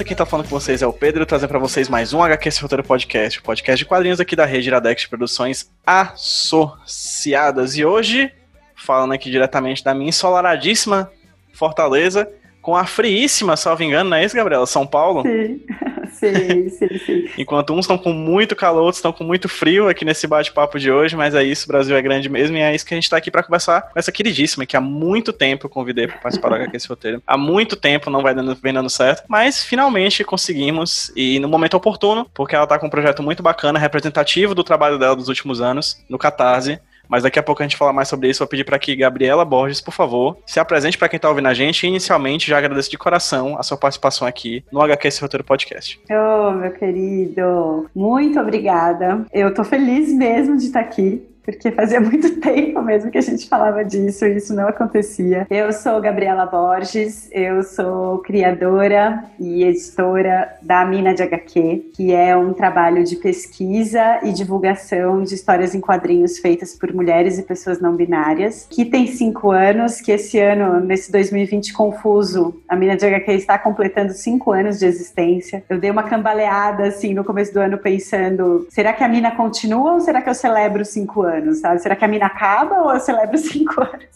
Beleza? Quem tá falando com vocês é o Pedro, trazendo para vocês mais um HQ Roteiro Podcast, o podcast de quadrinhos aqui da rede Iradex Produções Associadas. E hoje, falando aqui diretamente da minha ensolaradíssima Fortaleza, com a friíssima, salvo engano, não é isso, Gabriela? São Paulo? Sim. Sim. Enquanto uns estão com muito calor, outros estão com muito frio aqui nesse bate-papo de hoje, mas é isso, o Brasil é grande mesmo e é isso que a gente está aqui para conversar com essa queridíssima que há muito tempo eu convidei para participar do HQ esse roteiro. Há muito tempo não vai dando, vem dando certo, mas finalmente conseguimos e no momento oportuno, porque ela está com um projeto muito bacana, representativo do trabalho dela dos últimos anos, no Catarse, mas daqui a pouco a gente fala mais sobre isso. Vou pedir para que Gabriela Borges, por favor, se apresente para quem está ouvindo a gente. E inicialmente, já agradeço de coração a sua participação aqui no HQ Esse Roteiro Podcast. Ô, oh, meu querido, muito obrigada. Eu tô feliz mesmo de estar aqui porque fazia muito tempo mesmo que a gente falava disso e isso não acontecia. Eu sou Gabriela Borges, eu sou criadora e editora da Mina de HQ, que é um trabalho de pesquisa e divulgação de histórias em quadrinhos feitas por mulheres e pessoas não binárias, que tem cinco anos, que esse ano, nesse 2020 confuso, a Mina de HQ está completando cinco anos de existência. Eu dei uma cambaleada assim no começo do ano pensando, será que a Mina continua ou será que eu celebro cinco anos? Anos, sabe? Será que a mina acaba ou eu celebro cinco anos?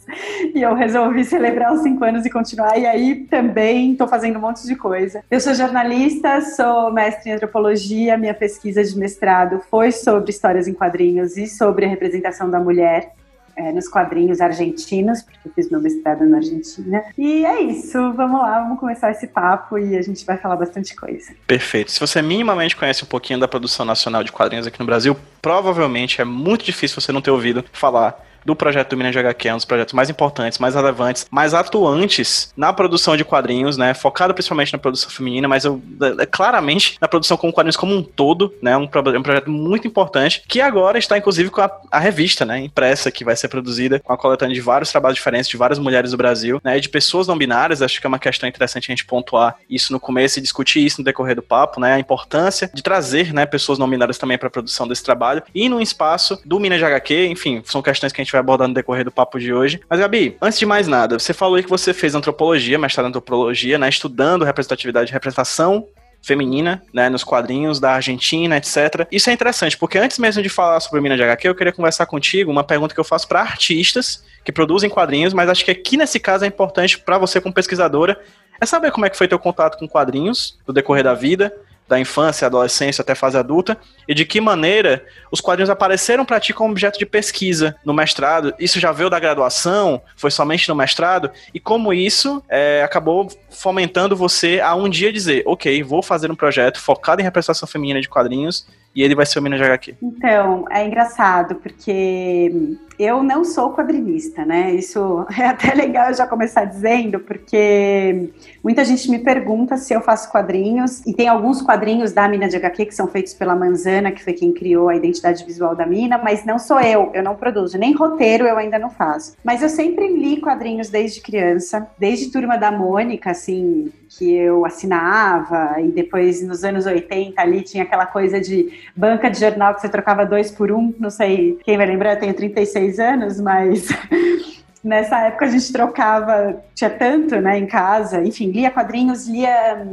E eu resolvi celebrar os cinco anos e continuar. E aí também estou fazendo um monte de coisa. Eu sou jornalista, sou mestre em antropologia. Minha pesquisa de mestrado foi sobre histórias em quadrinhos e sobre a representação da mulher é, nos quadrinhos argentinos, porque eu fiz meu mestrado na Argentina. E é isso, vamos lá, vamos começar esse papo e a gente vai falar bastante coisa. Perfeito. Se você minimamente conhece um pouquinho da produção nacional de quadrinhos aqui no Brasil, provavelmente é muito difícil você não ter ouvido falar do projeto do Minas de HQ, é um dos projetos mais importantes, mais relevantes, mais atuantes na produção de quadrinhos, né? Focado principalmente na produção feminina, mas eu, é, claramente na produção com quadrinhos como um todo, né? Um, um projeto muito importante, que agora está inclusive com a, a, revista, né? Impressa, que vai ser produzida com a coletânea de vários trabalhos diferentes de várias mulheres do Brasil, né? De pessoas não binárias, acho que é uma questão interessante a gente pontuar isso no começo e discutir isso no decorrer do papo, né? A importância de trazer, né, pessoas não binárias também para a produção desse trabalho e no espaço do Minas de HQ, enfim, são questões que a gente vai abordar no decorrer do papo de hoje. Mas, Gabi, antes de mais nada, você falou aí que você fez antropologia, mestrado em antropologia, né? Estudando representatividade e representação feminina, né, nos quadrinhos da Argentina, etc. Isso é interessante, porque antes mesmo de falar sobre Minas de HQ, eu queria conversar contigo uma pergunta que eu faço para artistas que produzem quadrinhos, mas acho que aqui nesse caso é importante para você como pesquisadora é saber como é que foi teu contato com quadrinhos no decorrer da vida, da infância, adolescência até fase adulta, e de que maneira os quadrinhos apareceram para ti como objeto de pesquisa no mestrado. Isso já veio da graduação? Foi somente no mestrado? E como isso é, acabou fomentando você a um dia dizer, ok, vou fazer um projeto focado em representação feminina de quadrinhos e ele vai ser o Minas de HQ. Então, é engraçado, porque eu não sou quadrinista, né? Isso é até legal eu já começar dizendo, porque muita gente me pergunta se eu faço quadrinhos, e tem alguns quadrinhos da Mina de HQ que são feitos pela Manzana, que foi quem criou a identidade visual da Mina, mas não sou eu, eu não produzo, nem roteiro eu ainda não faço. Mas eu sempre li quadrinhos desde criança, desde Turma da Mônica, assim, que eu assinava, e depois nos anos 80 ali tinha aquela coisa de banca de jornal que você trocava dois por um, não sei quem vai lembrar, eu tenho 36 anos, mas nessa época a gente trocava, tinha tanto, né, em casa, enfim, lia quadrinhos, lia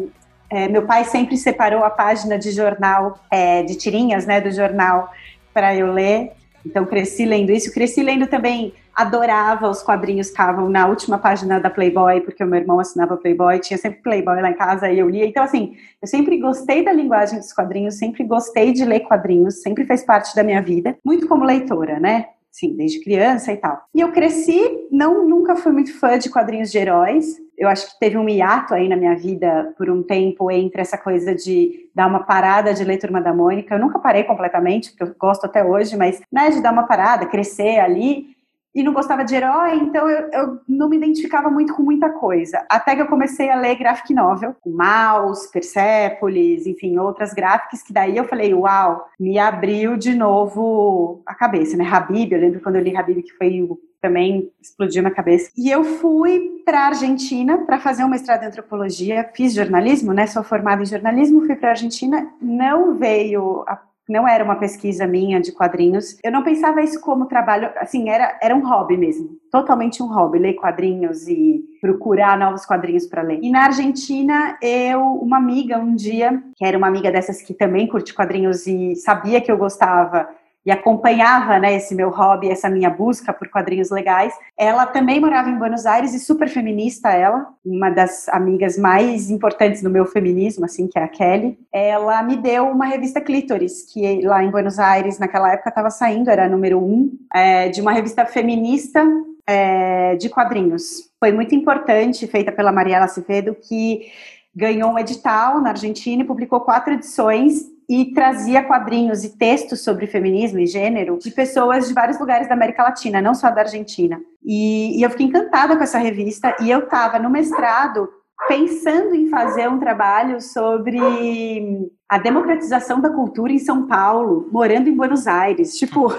é, meu pai sempre separou a página de jornal, é, de tirinhas, né, do jornal, para eu ler. Então, cresci lendo isso. Cresci lendo também, adorava os quadrinhos que estavam na última página da Playboy, porque o meu irmão assinava Playboy, tinha sempre Playboy lá em casa e eu lia. Então, assim, eu sempre gostei da linguagem dos quadrinhos, sempre gostei de ler quadrinhos, sempre fez parte da minha vida, muito como leitora, né? Sim, desde criança e tal. E eu cresci, não nunca fui muito fã de quadrinhos de heróis. Eu acho que teve um hiato aí na minha vida por um tempo entre essa coisa de dar uma parada de ler Turma da Mônica. Eu nunca parei completamente, porque eu gosto até hoje, mas né, de dar uma parada, crescer ali e não gostava de herói, então eu, eu, não me identificava muito com muita coisa. Até que eu comecei a ler graphic novel, o Maus, Persepolis, enfim, outras gráficas, que daí eu falei, uau, me abriu de novo a cabeça, né? Habib, eu lembro quando eu li Habib, que foi também explodiu na cabeça. E eu fui para a Argentina para fazer um mestrado em antropologia, fiz jornalismo, né? Sou formada em jornalismo, fui para a Argentina, não veio a não era uma pesquisa minha de quadrinhos. Eu não pensava isso como trabalho, assim, era, era um hobby mesmo, totalmente um hobby, ler quadrinhos e procurar novos quadrinhos para ler. E na Argentina, eu, uma amiga um dia, que era uma amiga dessas que também curte quadrinhos e sabia que eu gostava, e acompanhava né, esse meu hobby, essa minha busca por quadrinhos legais. Ela também morava em Buenos Aires e super feminista ela, uma das amigas mais importantes do meu feminismo, assim, que é a Kelly. Ela me deu uma revista Clítoris, que lá em Buenos Aires, naquela época, estava saindo, era número um, é, de uma revista feminista é, de quadrinhos. Foi muito importante, feita pela Mariela Acevedo, que ganhou um edital na Argentina e publicou quatro edições e trazia quadrinhos e textos sobre feminismo e gênero de pessoas de vários lugares da América Latina, não só da Argentina. E, e eu fiquei encantada com essa revista e eu estava no mestrado pensando em fazer um trabalho sobre a democratização da cultura em São Paulo, morando em Buenos Aires. Tipo.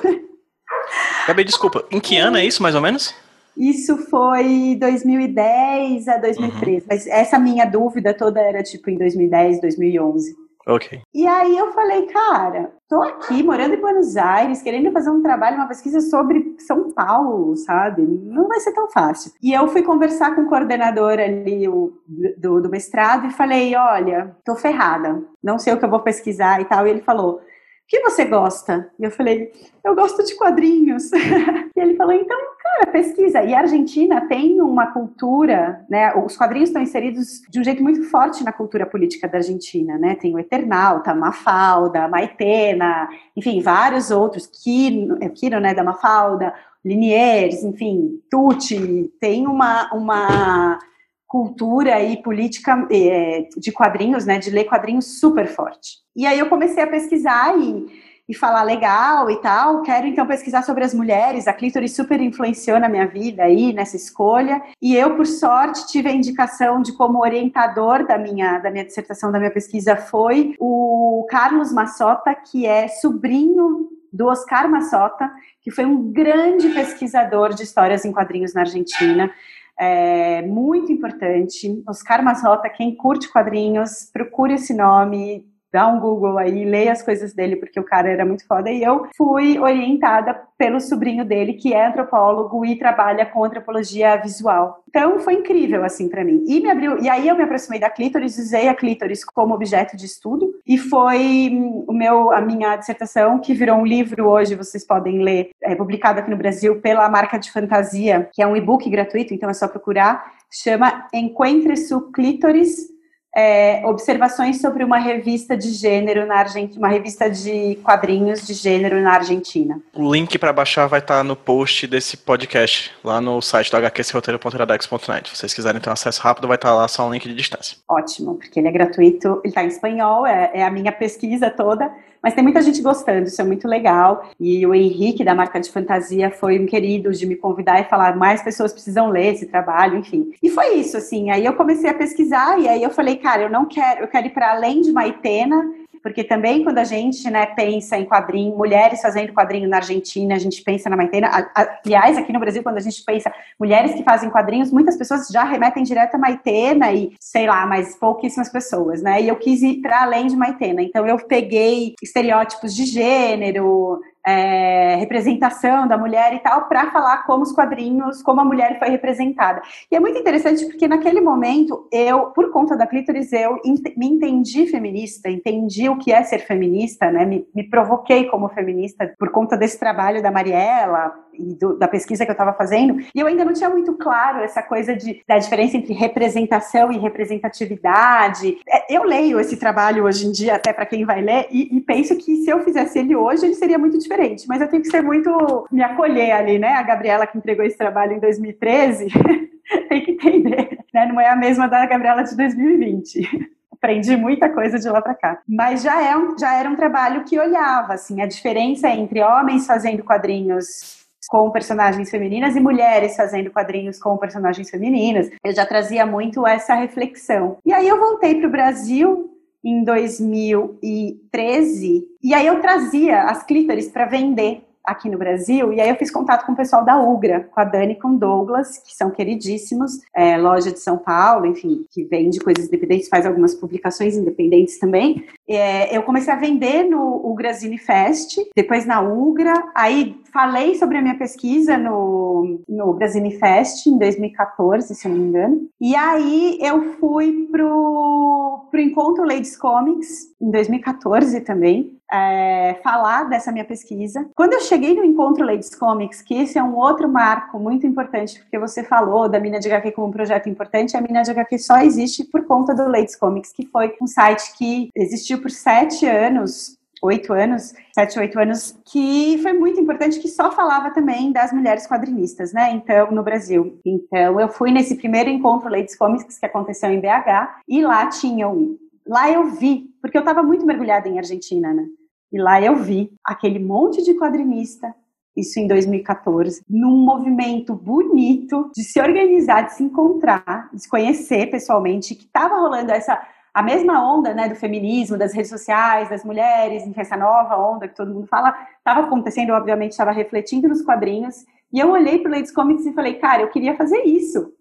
Gabi, desculpa, em que ano é isso, mais ou menos? Isso foi 2010 a 2013, uhum. mas essa minha dúvida toda era tipo em 2010, 2011. Ok. E aí eu falei, cara, tô aqui morando em Buenos Aires, querendo fazer um trabalho, uma pesquisa sobre São Paulo, sabe? Não vai ser tão fácil. E eu fui conversar com o coordenador ali o, do, do mestrado e falei, olha, tô ferrada, não sei o que eu vou pesquisar e tal. E ele falou, o que você gosta? E eu falei, eu gosto de quadrinhos. e ele falou, então Cara, pesquisa. E a Argentina tem uma cultura, né? Os quadrinhos estão inseridos de um jeito muito forte na cultura política da Argentina, né? Tem o Eternauta, Mafalda, Maitena, enfim, vários outros, Kino, é Kino né, da Mafalda, Liniers, enfim, Tucci. Tem uma, uma cultura e política é, de quadrinhos, né? De ler quadrinhos super forte. E aí eu comecei a pesquisar e e falar legal e tal. Quero então pesquisar sobre as mulheres. A clítoris super influenciou na minha vida aí nessa escolha. E eu, por sorte, tive a indicação de como orientador da minha da minha dissertação, da minha pesquisa foi o Carlos Massota, que é sobrinho do Oscar Massota, que foi um grande pesquisador de histórias em quadrinhos na Argentina. É, muito importante. Oscar Massota, quem curte quadrinhos, procure esse nome, dá um Google aí, leia as coisas dele, porque o cara era muito foda. E eu fui orientada pelo sobrinho dele, que é antropólogo e trabalha com antropologia visual. Então foi incrível, assim, para mim. E me abriu, e aí eu me aproximei da clítoris, usei a clítoris como objeto de estudo, e foi hum, o meu, a minha dissertação, que virou um livro hoje, vocês podem ler, é publicado aqui no Brasil pela marca de fantasia, que é um e-book gratuito, então é só procurar, chama Encuentre su clítoris é, observações sobre uma revista de gênero na Argentina, uma revista de quadrinhos de gênero na Argentina. O link para baixar vai estar tá no post desse podcast, lá no site do hqsroteiro.iradex.net. Se vocês quiserem ter um acesso rápido, vai estar tá lá só um link de distância. Ótimo, porque ele é gratuito, ele está em espanhol, é, é a minha pesquisa toda. Mas tem muita gente gostando, isso é muito legal. E o Henrique, da marca de fantasia, foi um querido de me convidar e falar: mais pessoas precisam ler esse trabalho, enfim. E foi isso, assim. Aí eu comecei a pesquisar e aí eu falei: cara, eu não quero, eu quero ir para além de Maitena porque também quando a gente né, pensa em quadrinho, mulheres fazendo quadrinho na Argentina, a gente pensa na Maitena. Aliás, aqui no Brasil, quando a gente pensa mulheres que fazem quadrinhos, muitas pessoas já remetem direto a Maitena e sei lá, mas pouquíssimas pessoas, né? E eu quis ir para além de Maitena. Então eu peguei estereótipos de gênero, é, representação da mulher e tal, para falar como os quadrinhos, como a mulher foi representada. E é muito interessante porque naquele momento, eu, por conta da clítoris, eu me entendi feminista, entendi o que é ser feminista, né? Me, me provoquei como feminista por conta desse trabalho da Mariela e do, da pesquisa que eu estava fazendo. E eu ainda não tinha muito claro essa coisa de, da diferença entre representação e representatividade. É, eu leio esse trabalho hoje em dia, até para quem vai ler, e, e penso que se eu fizesse ele hoje, ele seria muito diferente mas eu tenho que ser muito me acolher ali, né? A Gabriela que entregou esse trabalho em 2013 tem que entender, né? Não é a mesma da Gabriela de 2020 aprendi muita coisa de lá para cá. Mas já, é um, já era um trabalho que olhava assim a diferença entre homens fazendo quadrinhos com personagens femininas e mulheres fazendo quadrinhos com personagens femininas. Eu já trazia muito essa reflexão. E aí eu voltei para o Brasil em 2013, e aí eu trazia as clítoris para vender aqui no Brasil, e aí eu fiz contato com o pessoal da Ugra, com a Dani com o Douglas, que são queridíssimos, é, loja de São Paulo, enfim, que vende coisas independentes, faz algumas publicações independentes também. É, eu comecei a vender no Ugrazine Fest, depois na Ugra, aí falei sobre a minha pesquisa no, no Brasini Fest em 2014, se eu não me engano. E aí eu fui pro, pro Encontro Ladies Comics em 2014 também. É, falar dessa minha pesquisa. Quando eu cheguei no Encontro Ladies Comics, que esse é um outro marco muito importante, porque você falou da Mina de HQ como um projeto importante, a Mina de HQ só existe por conta do Ladies Comics, que foi um site que existiu por sete anos oito anos, sete, oito anos, que foi muito importante, que só falava também das mulheres quadrinistas, né? Então, no Brasil. Então, eu fui nesse primeiro encontro Ladies Comics que aconteceu em BH, e lá tinha um. Lá eu vi, porque eu estava muito mergulhada em Argentina, né? E lá eu vi aquele monte de quadrinista isso em 2014, num movimento bonito de se organizar, de se encontrar, de se conhecer pessoalmente, que estava rolando essa a mesma onda né, do feminismo, das redes sociais, das mulheres, enfim, essa nova onda que todo mundo fala, estava acontecendo, obviamente, estava refletindo nos quadrinhos. E eu olhei para o Ladies Comics e falei, cara, eu queria fazer isso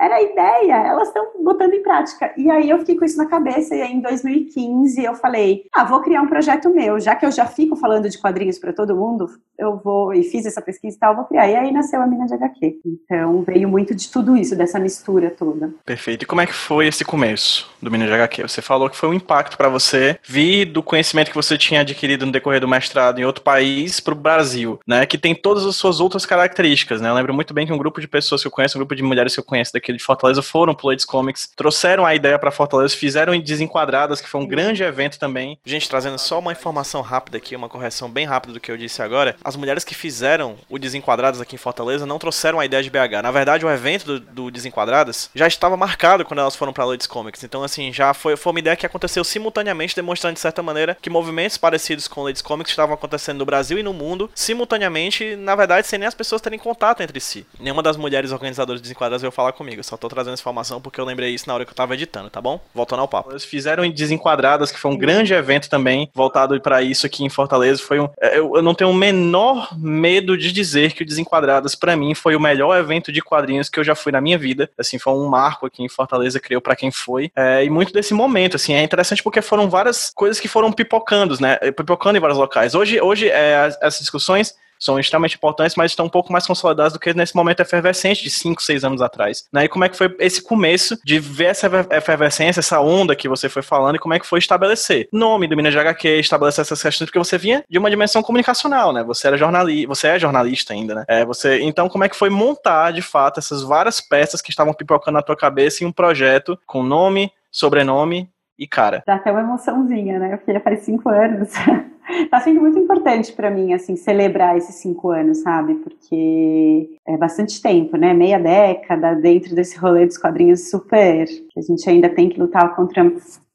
era a ideia, elas estão botando em prática. E aí eu fiquei com isso na cabeça, e aí em 2015 eu falei, ah, vou criar um projeto meu, já que eu já fico falando de quadrinhos para todo mundo, eu vou, e fiz essa pesquisa e tal, vou criar. E aí nasceu a Mina de HQ. Então veio muito de tudo isso, dessa mistura toda. Perfeito. E como é que foi esse começo do Mina de HQ? Você falou que foi um impacto para você vir do conhecimento que você tinha adquirido no decorrer do mestrado em outro país para o Brasil, né? Que tem todas as suas outras características, né? Eu lembro muito bem que um grupo de pessoas que eu conheço, um grupo de mulheres que eu conheço daqui de Fortaleza foram pro Ladies Comics, trouxeram a ideia para Fortaleza, fizeram em Desenquadradas, que foi um grande evento também. Gente, trazendo só uma informação rápida aqui, uma correção bem rápida do que eu disse agora. As mulheres que fizeram o Desenquadradas aqui em Fortaleza não trouxeram a ideia de BH. Na verdade, o evento do, do Desenquadradas já estava marcado quando elas foram para Ladies Comics. Então, assim, já foi, foi uma ideia que aconteceu simultaneamente, demonstrando de certa maneira que movimentos parecidos com Ladies Comics estavam acontecendo no Brasil e no mundo, simultaneamente, na verdade, sem nem as pessoas terem contato entre si. Nenhuma das mulheres organizadoras de Desenquadradas veio falar comigo, eu só tô trazendo essa informação porque eu lembrei isso na hora que eu tava editando, tá bom? Voltando ao papo. Eles fizeram em Desenquadradas, que foi um grande evento também, voltado para isso aqui em Fortaleza. Foi um, é, eu, eu não tenho o menor medo de dizer que o Desenquadradas, para mim, foi o melhor evento de quadrinhos que eu já fui na minha vida. Assim, foi um marco aqui em Fortaleza, criou para quem foi. É, e muito desse momento, assim, é interessante porque foram várias coisas que foram pipocando, né? Pipocando em vários locais. Hoje, hoje é, essas discussões são extremamente importantes, mas estão um pouco mais consolidadas do que nesse momento efervescente de 5, 6 anos atrás. Né? E como é que foi esse começo de ver essa efervescência, essa onda que você foi falando, e como é que foi estabelecer nome do Minas de HQ, estabelecer essas questões, porque você vinha de uma dimensão comunicacional, né? Você era jornalista, você é jornalista ainda, né? É, você, então, como é que foi montar, de fato, essas várias peças que estavam pipocando na tua cabeça em um projeto com nome, sobrenome e cara? Dá até uma emoçãozinha, né? Porque já faz cinco anos. tá sendo muito importante para mim, assim, celebrar esses cinco anos, sabe? Porque é bastante tempo, né? Meia década dentro desse rolê dos quadrinhos super. A gente ainda tem que lutar contra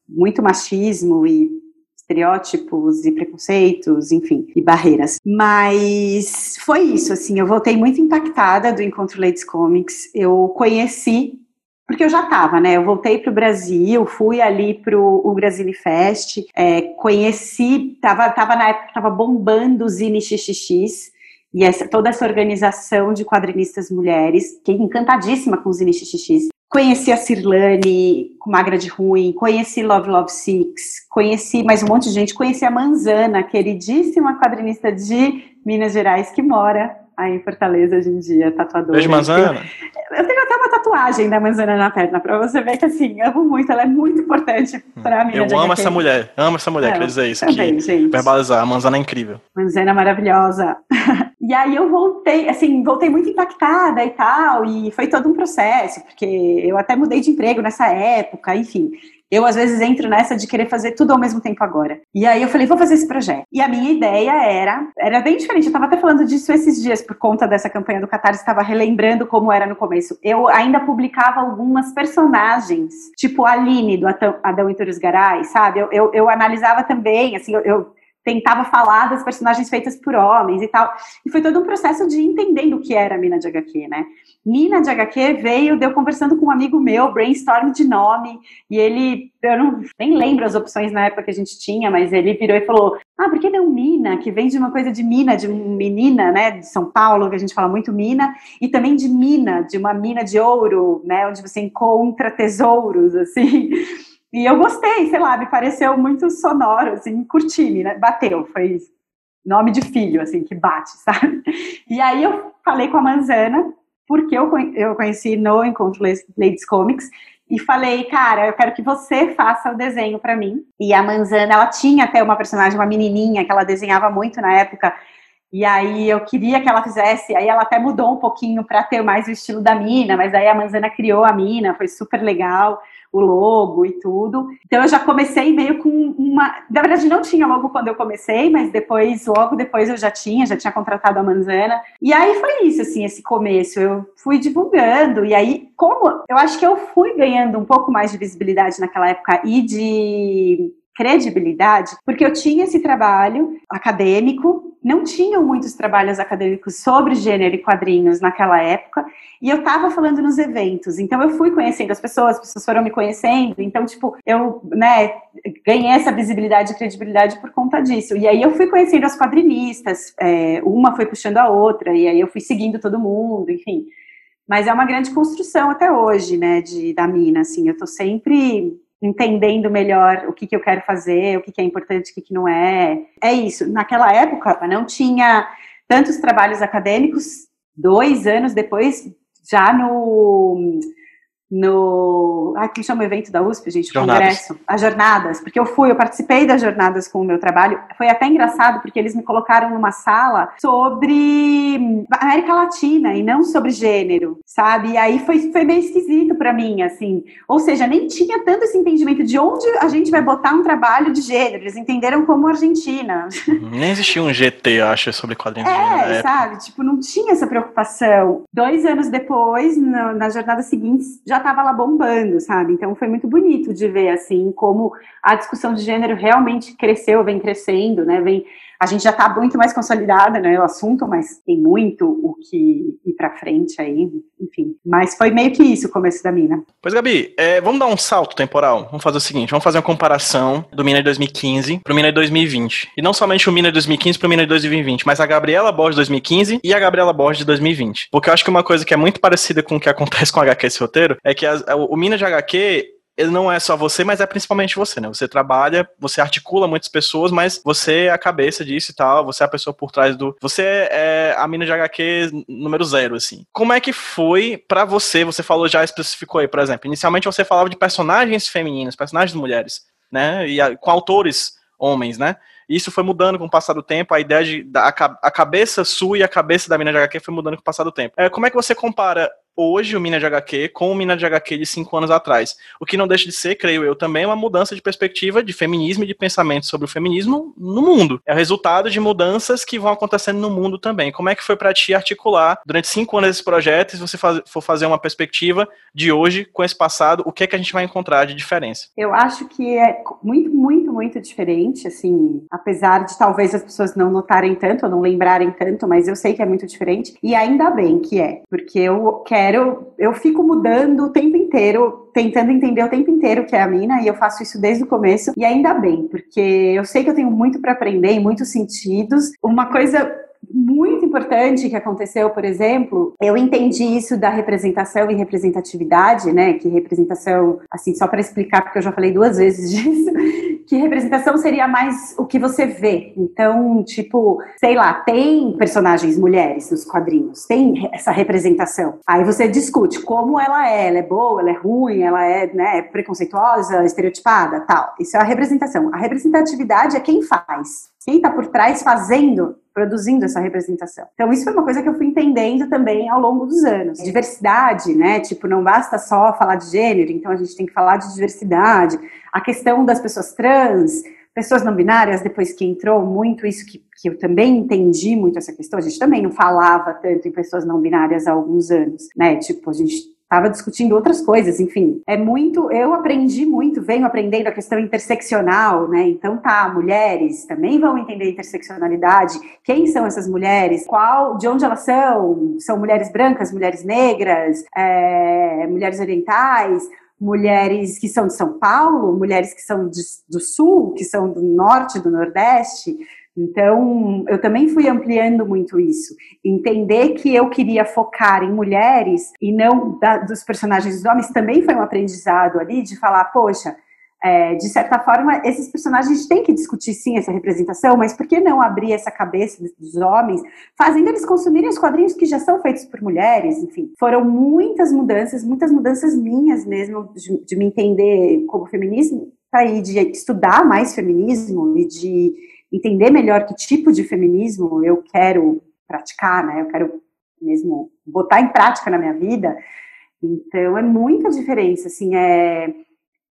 muito machismo e estereótipos e preconceitos, enfim, e barreiras. Mas foi isso, assim, eu voltei muito impactada do Encontro Ladies Comics. Eu conheci porque eu já estava, né? Eu voltei para o Brasil, fui ali para o Brasile Fest, é, conheci, tava, tava na época, tava bombando o Zine XXX, e essa, toda essa organização de quadrinistas mulheres, fiquei encantadíssima com o Zine XXX. Conheci a Cirlane com Magra de Ruim, conheci Love Love Six, conheci mais um monte de gente, conheci a Manzana, queridíssima quadrinista de Minas Gerais, que mora aí em Fortaleza hoje em dia, tatuadora. Beijo, Manzana. Eu tenho até uma tatuagem da Manzana na perna, pra você ver que, assim, amo muito, ela é muito importante pra mim. Eu amo essa mulher, amo essa mulher, é, queria dizer isso. Também, que gente. Verbalizar, a Manzana é incrível. Manzana é maravilhosa. e aí eu voltei, assim, voltei muito impactada e tal, e foi todo um processo, porque eu até mudei de emprego nessa época, enfim. Eu, às vezes, entro nessa de querer fazer tudo ao mesmo tempo agora. E aí eu falei, vou fazer esse projeto. E a minha ideia era, era bem diferente. Eu estava até falando disso esses dias, por conta dessa campanha do Catarse, estava relembrando como era no começo. Eu ainda publicava algumas personagens, tipo a Aline, do Adão e Túrios Garay, sabe? Eu, eu, eu, analisava também, assim, eu, eu tentava falar das personagens feitas por homens e tal. E foi todo um processo de entendendo o que era a Mina de HQ, né? Mina de HQ veio, deu conversando com um amigo meu, brainstorm de nome, e ele, eu não, nem lembro as opções na época que a gente tinha, mas ele virou e falou: Ah, por que não Mina? Que vem de uma coisa de mina, de menina, né, de São Paulo, que a gente fala muito mina, e também de mina, de uma mina de ouro, né, onde você encontra tesouros, assim. E eu gostei, sei lá, me pareceu muito sonoro, assim, curti, né? Bateu, foi nome de filho, assim, que bate, sabe? E aí eu falei com a Manzana, porque eu, eu conheci no Encontro Ladies Comics, e falei, cara, eu quero que você faça o desenho para mim. E a Manzana, ela tinha até uma personagem, uma menininha, que ela desenhava muito na época, e aí eu queria que ela fizesse, aí ela até mudou um pouquinho para ter mais o estilo da mina, mas aí a Manzana criou a mina, foi super legal o logo e tudo. Então eu já comecei meio com uma. Na verdade, não tinha logo quando eu comecei, mas depois, logo depois eu já tinha, já tinha contratado a Manzana. E aí foi isso, assim, esse começo. Eu fui divulgando, e aí, como eu acho que eu fui ganhando um pouco mais de visibilidade naquela época e de credibilidade, porque eu tinha esse trabalho acadêmico, não tinham muitos trabalhos acadêmicos sobre gênero e quadrinhos naquela época, e eu estava falando nos eventos, então eu fui conhecendo as pessoas, as pessoas foram me conhecendo, então, tipo, eu, né, ganhei essa visibilidade e credibilidade por conta disso, e aí eu fui conhecendo as quadrinistas, é, uma foi puxando a outra, e aí eu fui seguindo todo mundo, enfim, mas é uma grande construção até hoje, né, de, da mina, assim, eu tô sempre entendendo melhor o que, que eu quero fazer, o que, que é importante, o que, que não é. É isso. Naquela época, não tinha tantos trabalhos acadêmicos. Dois anos depois, já no no. Ah, que chama o evento da USP, gente? O jornadas. Congresso. As jornadas. Porque eu fui, eu participei das jornadas com o meu trabalho. Foi até engraçado, porque eles me colocaram numa sala sobre América Latina e não sobre gênero, sabe? E aí foi, foi meio esquisito para mim, assim. Ou seja, nem tinha tanto esse entendimento de onde a gente vai botar um trabalho de gênero. Eles entenderam como Argentina. Uhum. Nem existia um GT, eu acho, sobre quadrinhos é, de gênero. É, sabe? Tipo, não tinha essa preocupação. Dois anos depois, no, nas jornadas seguintes, já estava lá bombando, sabe? Então foi muito bonito de ver assim como a discussão de gênero realmente cresceu, vem crescendo, né? Vem a gente já está muito mais consolidada, né, o assunto, mas tem muito o que ir para frente aí, enfim. Mas foi meio que isso o começo da Mina. Pois, Gabi, é, vamos dar um salto temporal. Vamos fazer o seguinte, vamos fazer uma comparação do Mina de 2015 pro Mina de 2020. E não somente o Mina de 2015 pro Mina de 2020, mas a Gabriela Borges de 2015 e a Gabriela Borges de 2020. Porque eu acho que uma coisa que é muito parecida com o que acontece com o HQ esse roteiro é que a, o Mina de HQ ele não é só você, mas é principalmente você, né? Você trabalha, você articula muitas pessoas, mas você é a cabeça disso e tal, você é a pessoa por trás do. Você é a mina de HQ número zero, assim. Como é que foi para você? Você falou, já especificou aí, por exemplo. Inicialmente você falava de personagens femininas, personagens mulheres, né? E com autores homens, né? Isso foi mudando com o passar do tempo, a ideia de a, a cabeça sua e a cabeça da mina de HQ foi mudando com o passar do tempo. É, como é que você compara hoje o Mina de HQ com o Mina de HQ de cinco anos atrás. O que não deixa de ser, creio eu, também uma mudança de perspectiva de feminismo e de pensamento sobre o feminismo no mundo. É o resultado de mudanças que vão acontecendo no mundo também. Como é que foi para ti articular durante cinco anos esse projeto e se você for fazer uma perspectiva de hoje com esse passado, o que é que a gente vai encontrar de diferença? Eu acho que é muito, muito, muito diferente, assim, apesar de talvez as pessoas não notarem tanto ou não lembrarem tanto, mas eu sei que é muito diferente e ainda bem que é, porque eu quero quero, eu fico mudando o tempo inteiro, tentando entender o tempo inteiro que é a mina, e eu faço isso desde o começo, e ainda bem, porque eu sei que eu tenho muito para aprender em muitos sentidos. Uma coisa muito importante que aconteceu, por exemplo, eu entendi isso da representação e representatividade, né? Que representação, assim, só para explicar, porque eu já falei duas vezes disso, que representação seria mais o que você vê. Então, tipo, sei lá, tem personagens mulheres nos quadrinhos, tem essa representação. Aí você discute como ela é, ela é boa, ela é ruim, ela é né, preconceituosa, estereotipada, tal. Isso é a representação. A representatividade é quem faz. Quem está por trás fazendo produzindo essa representação. Então, isso foi uma coisa que eu fui entendendo também ao longo dos anos. Diversidade, né? Tipo, não basta só falar de gênero, então a gente tem que falar de diversidade. A questão das pessoas trans, pessoas não binárias, depois que entrou muito isso que, que eu também entendi muito essa questão, a gente também não falava tanto em pessoas não binárias há alguns anos, né? Tipo, a gente estava discutindo outras coisas, enfim. É muito, eu aprendi muito, venho aprendendo a questão interseccional, né? Então tá, mulheres também vão entender interseccionalidade. Quem são essas mulheres? Qual, de onde elas são? São mulheres brancas, mulheres negras, é, mulheres orientais? mulheres que são de São Paulo, mulheres que são de, do Sul, que são do Norte, do Nordeste. Então, eu também fui ampliando muito isso. Entender que eu queria focar em mulheres e não da, dos personagens dos homens também foi um aprendizado ali de falar, poxa, é, de certa forma, esses personagens têm que discutir sim essa representação, mas por que não abrir essa cabeça dos homens, fazendo eles consumirem os quadrinhos que já são feitos por mulheres? Enfim, foram muitas mudanças, muitas mudanças minhas mesmo, de, de me entender como feminismo, tá aí, de estudar mais feminismo e de entender melhor que tipo de feminismo eu quero praticar, né? Eu quero mesmo botar em prática na minha vida. Então, é muita diferença, assim, é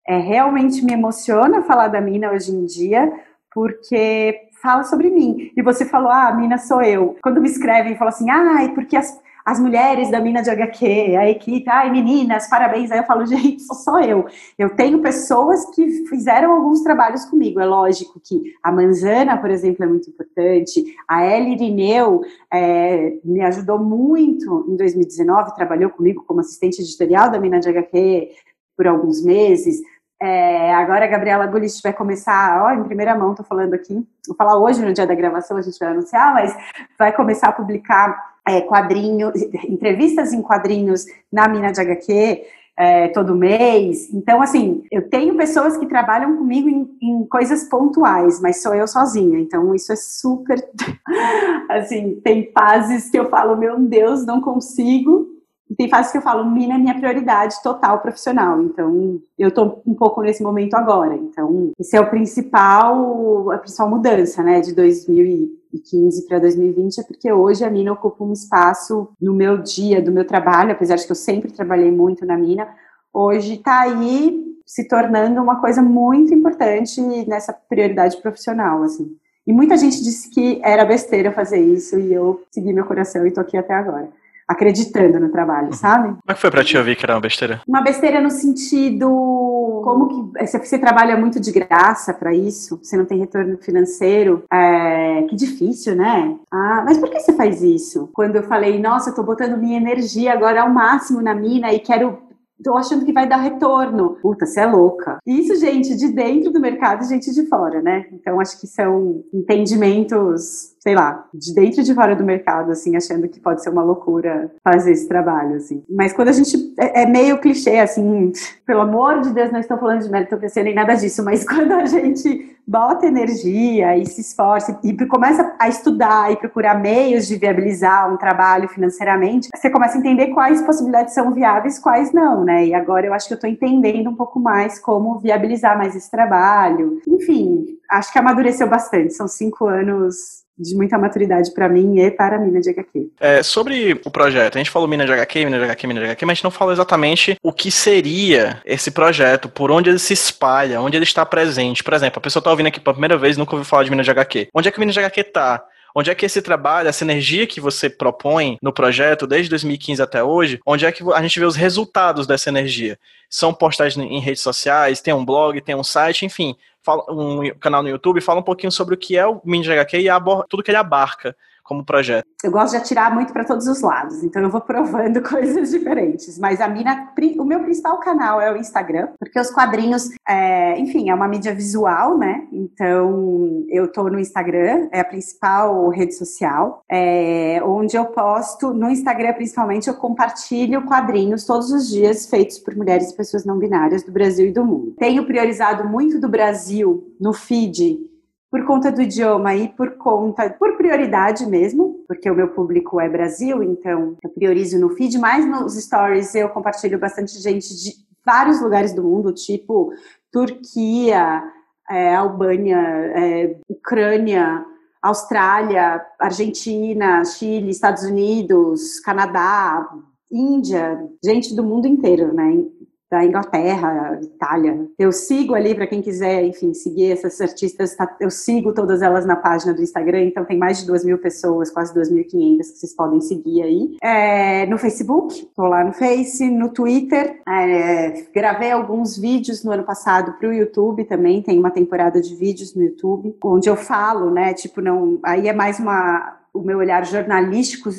é, realmente me emociona falar da Mina hoje em dia, porque fala sobre mim. E você falou, ah, a Mina sou eu. Quando me escrevem, falam assim, ai, porque as, as mulheres da Mina de HQ, a equipe, ai, meninas, parabéns. Aí eu falo, gente, sou só eu. Eu tenho pessoas que fizeram alguns trabalhos comigo. É lógico que a Manzana, por exemplo, é muito importante. A Ellie Irineu é, me ajudou muito em 2019, trabalhou comigo como assistente editorial da Mina de HQ por alguns meses. É, agora a Gabriela Gullit vai começar, ó, em primeira mão, tô falando aqui, vou falar hoje no dia da gravação, a gente vai anunciar, mas vai começar a publicar é, quadrinhos, entrevistas em quadrinhos na Mina de HQ é, todo mês. Então, assim, eu tenho pessoas que trabalham comigo em, em coisas pontuais, mas sou eu sozinha, então isso é super. assim, tem fases que eu falo, meu Deus, não consigo, e tem fases que eu falo, mina é minha prioridade total profissional. Então, eu tô um pouco nesse momento agora. Então, esse é o principal, a principal mudança, né, de 2015 para 2020, é porque hoje a mina ocupa um espaço no meu dia, do meu trabalho, apesar de que eu sempre trabalhei muito na mina, hoje está aí se tornando uma coisa muito importante nessa prioridade profissional, assim. E muita gente disse que era besteira fazer isso e eu segui meu coração e tô aqui até agora acreditando no trabalho, sabe? Como é que foi pra ti ouvir que era uma besteira? Uma besteira no sentido como que você trabalha muito de graça para isso, você não tem retorno financeiro, é, que difícil, né? Ah, mas por que você faz isso? Quando eu falei, nossa, eu tô botando minha energia agora ao máximo na mina e quero tô achando que vai dar retorno. Puta, você é louca. Isso, gente, de dentro do mercado e gente de fora, né? Então, acho que são entendimentos sei lá, de dentro e de fora do mercado, assim, achando que pode ser uma loucura fazer esse trabalho, assim. Mas quando a gente. É, é meio clichê, assim, pelo amor de Deus, não estou falando de meritocracia nem nada disso, mas quando a gente bota energia e se esforça e começa a estudar e procurar meios de viabilizar um trabalho financeiramente, você começa a entender quais possibilidades são viáveis, quais não, né? E agora eu acho que eu estou entendendo um pouco mais como viabilizar mais esse trabalho. Enfim, acho que amadureceu bastante. São cinco anos de muita maturidade para mim e para a Mina de HQ. É, sobre o projeto, a gente falou Mina de HQ, Mina de HQ, Mina de HQ, mas a gente não falou exatamente o que seria esse projeto, por onde ele se espalha, onde ele está presente. Por exemplo, a pessoa está ouvindo aqui pela primeira vez nunca ouviu falar de Mina de HQ. Onde é que Mina de HQ está? Onde é que esse trabalho, essa energia que você propõe no projeto desde 2015 até hoje, onde é que a gente vê os resultados dessa energia? São postagens em redes sociais, tem um blog, tem um site, enfim um canal no YouTube, fala um pouquinho sobre o que é o Mini HQ e tudo que ele abarca como projeto? Eu gosto de atirar muito para todos os lados, então eu vou provando coisas diferentes. Mas a mina, o meu principal canal é o Instagram, porque os quadrinhos, é, enfim, é uma mídia visual, né? Então eu tô no Instagram, é a principal rede social, é, onde eu posto, no Instagram principalmente, eu compartilho quadrinhos todos os dias feitos por mulheres e pessoas não binárias do Brasil e do mundo. Tenho priorizado muito do Brasil no feed por conta do idioma e por conta, por prioridade mesmo, porque o meu público é Brasil, então eu priorizo no feed, mas nos stories eu compartilho bastante gente de vários lugares do mundo, tipo Turquia, é, Albânia, é, Ucrânia, Austrália, Argentina, Chile, Estados Unidos, Canadá, Índia, gente do mundo inteiro, né? Da Inglaterra, Itália. Eu sigo ali, para quem quiser, enfim, seguir essas artistas, tá, eu sigo todas elas na página do Instagram, então tem mais de duas mil pessoas, quase 2.500 que vocês podem seguir aí. É, no Facebook, tô lá no Face, no Twitter, é, gravei alguns vídeos no ano passado para o YouTube também, tem uma temporada de vídeos no YouTube, onde eu falo, né, tipo, não, aí é mais uma, o meu olhar jornalístico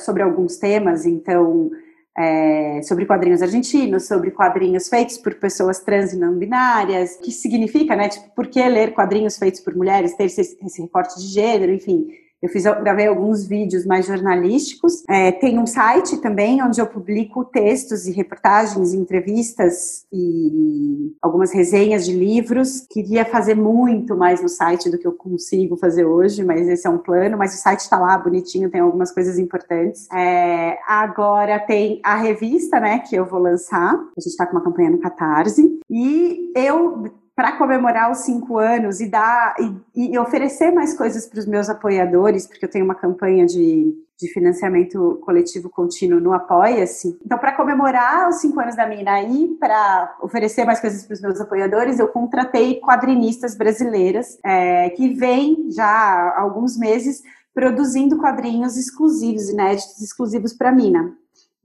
sobre alguns temas, então é, sobre quadrinhos argentinos, sobre quadrinhos feitos por pessoas trans e não binárias, que significa, né? Tipo, por que ler quadrinhos feitos por mulheres, ter esse, esse recorte de gênero, enfim. Eu fiz, gravei alguns vídeos mais jornalísticos. É, tem um site também onde eu publico textos e reportagens, entrevistas e algumas resenhas de livros. Queria fazer muito mais no site do que eu consigo fazer hoje, mas esse é um plano. Mas o site está lá bonitinho, tem algumas coisas importantes. É, agora tem a revista, né, que eu vou lançar. A gente está com uma campanha no Catarse. E eu para comemorar os cinco anos e dar e, e oferecer mais coisas para os meus apoiadores, porque eu tenho uma campanha de, de financiamento coletivo contínuo no Apoia-se. Então, para comemorar os cinco anos da Mina e para oferecer mais coisas para os meus apoiadores, eu contratei quadrinistas brasileiras é, que vêm já há alguns meses produzindo quadrinhos exclusivos, inéditos, exclusivos para Mina.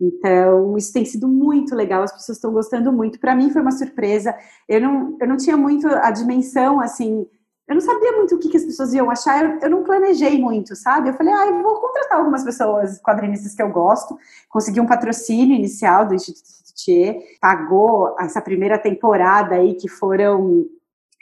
Então, isso tem sido muito legal, as pessoas estão gostando muito. Para mim foi uma surpresa. Eu não, eu não tinha muito a dimensão, assim, eu não sabia muito o que, que as pessoas iam achar, eu, eu, não planejei muito, sabe? Eu falei, ah, eu vou contratar algumas pessoas, quadrinistas que eu gosto. Consegui um patrocínio inicial do Instituto Thier, pagou essa primeira temporada aí, que foram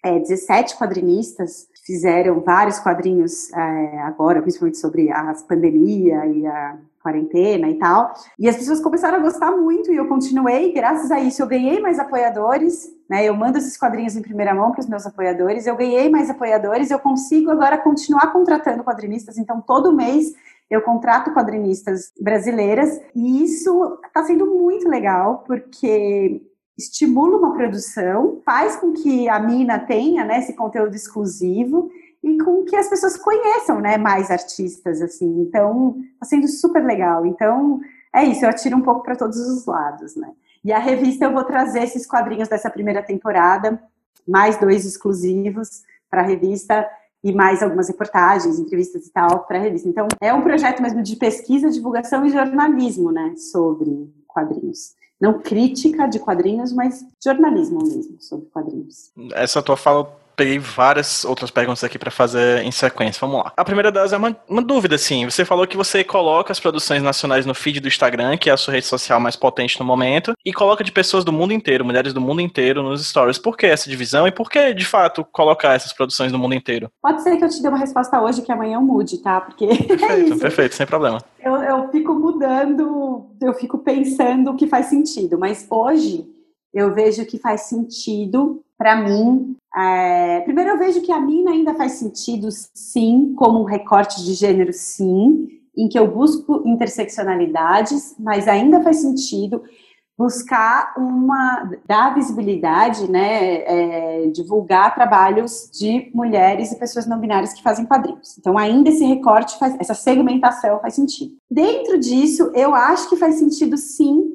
é, 17 quadrinistas, fizeram vários quadrinhos é, agora, principalmente sobre a pandemia e a quarentena e tal. E as pessoas começaram a gostar muito e eu continuei, graças a isso eu ganhei mais apoiadores, né? Eu mando esses quadrinhos em primeira mão para os meus apoiadores, eu ganhei mais apoiadores, eu consigo agora continuar contratando quadrinistas, então todo mês eu contrato quadrinistas brasileiras e isso está sendo muito legal porque estimula uma produção, faz com que a mina tenha né, esse conteúdo exclusivo e com que as pessoas conheçam, né, mais artistas, assim. Então, tá sendo super legal. Então, é isso, eu atiro um pouco para todos os lados, né. E a revista eu vou trazer esses quadrinhos dessa primeira temporada, mais dois exclusivos para a revista e mais algumas reportagens, entrevistas e tal para a revista. Então, é um projeto mesmo de pesquisa, divulgação e jornalismo, né, sobre quadrinhos. Não crítica de quadrinhos, mas jornalismo mesmo sobre quadrinhos. Essa tua fala peguei várias outras perguntas aqui para fazer em sequência. Vamos lá. A primeira delas é uma, uma dúvida, assim. Você falou que você coloca as produções nacionais no feed do Instagram, que é a sua rede social mais potente no momento, e coloca de pessoas do mundo inteiro, mulheres do mundo inteiro nos stories. Por que essa divisão e por que, de fato, colocar essas produções do mundo inteiro? Pode ser que eu te dê uma resposta hoje que amanhã eu mude, tá? Porque. Perfeito, é perfeito, sem problema. Eu, eu fico mudando, eu fico pensando o que faz sentido, mas hoje eu vejo que faz sentido para mim. É, primeiro, eu vejo que a mina ainda faz sentido, sim, como um recorte de gênero, sim, em que eu busco interseccionalidades, mas ainda faz sentido buscar uma dar visibilidade, né, é, divulgar trabalhos de mulheres e pessoas não binárias que fazem quadrinhos. Então, ainda esse recorte faz, essa segmentação faz sentido. Dentro disso, eu acho que faz sentido sim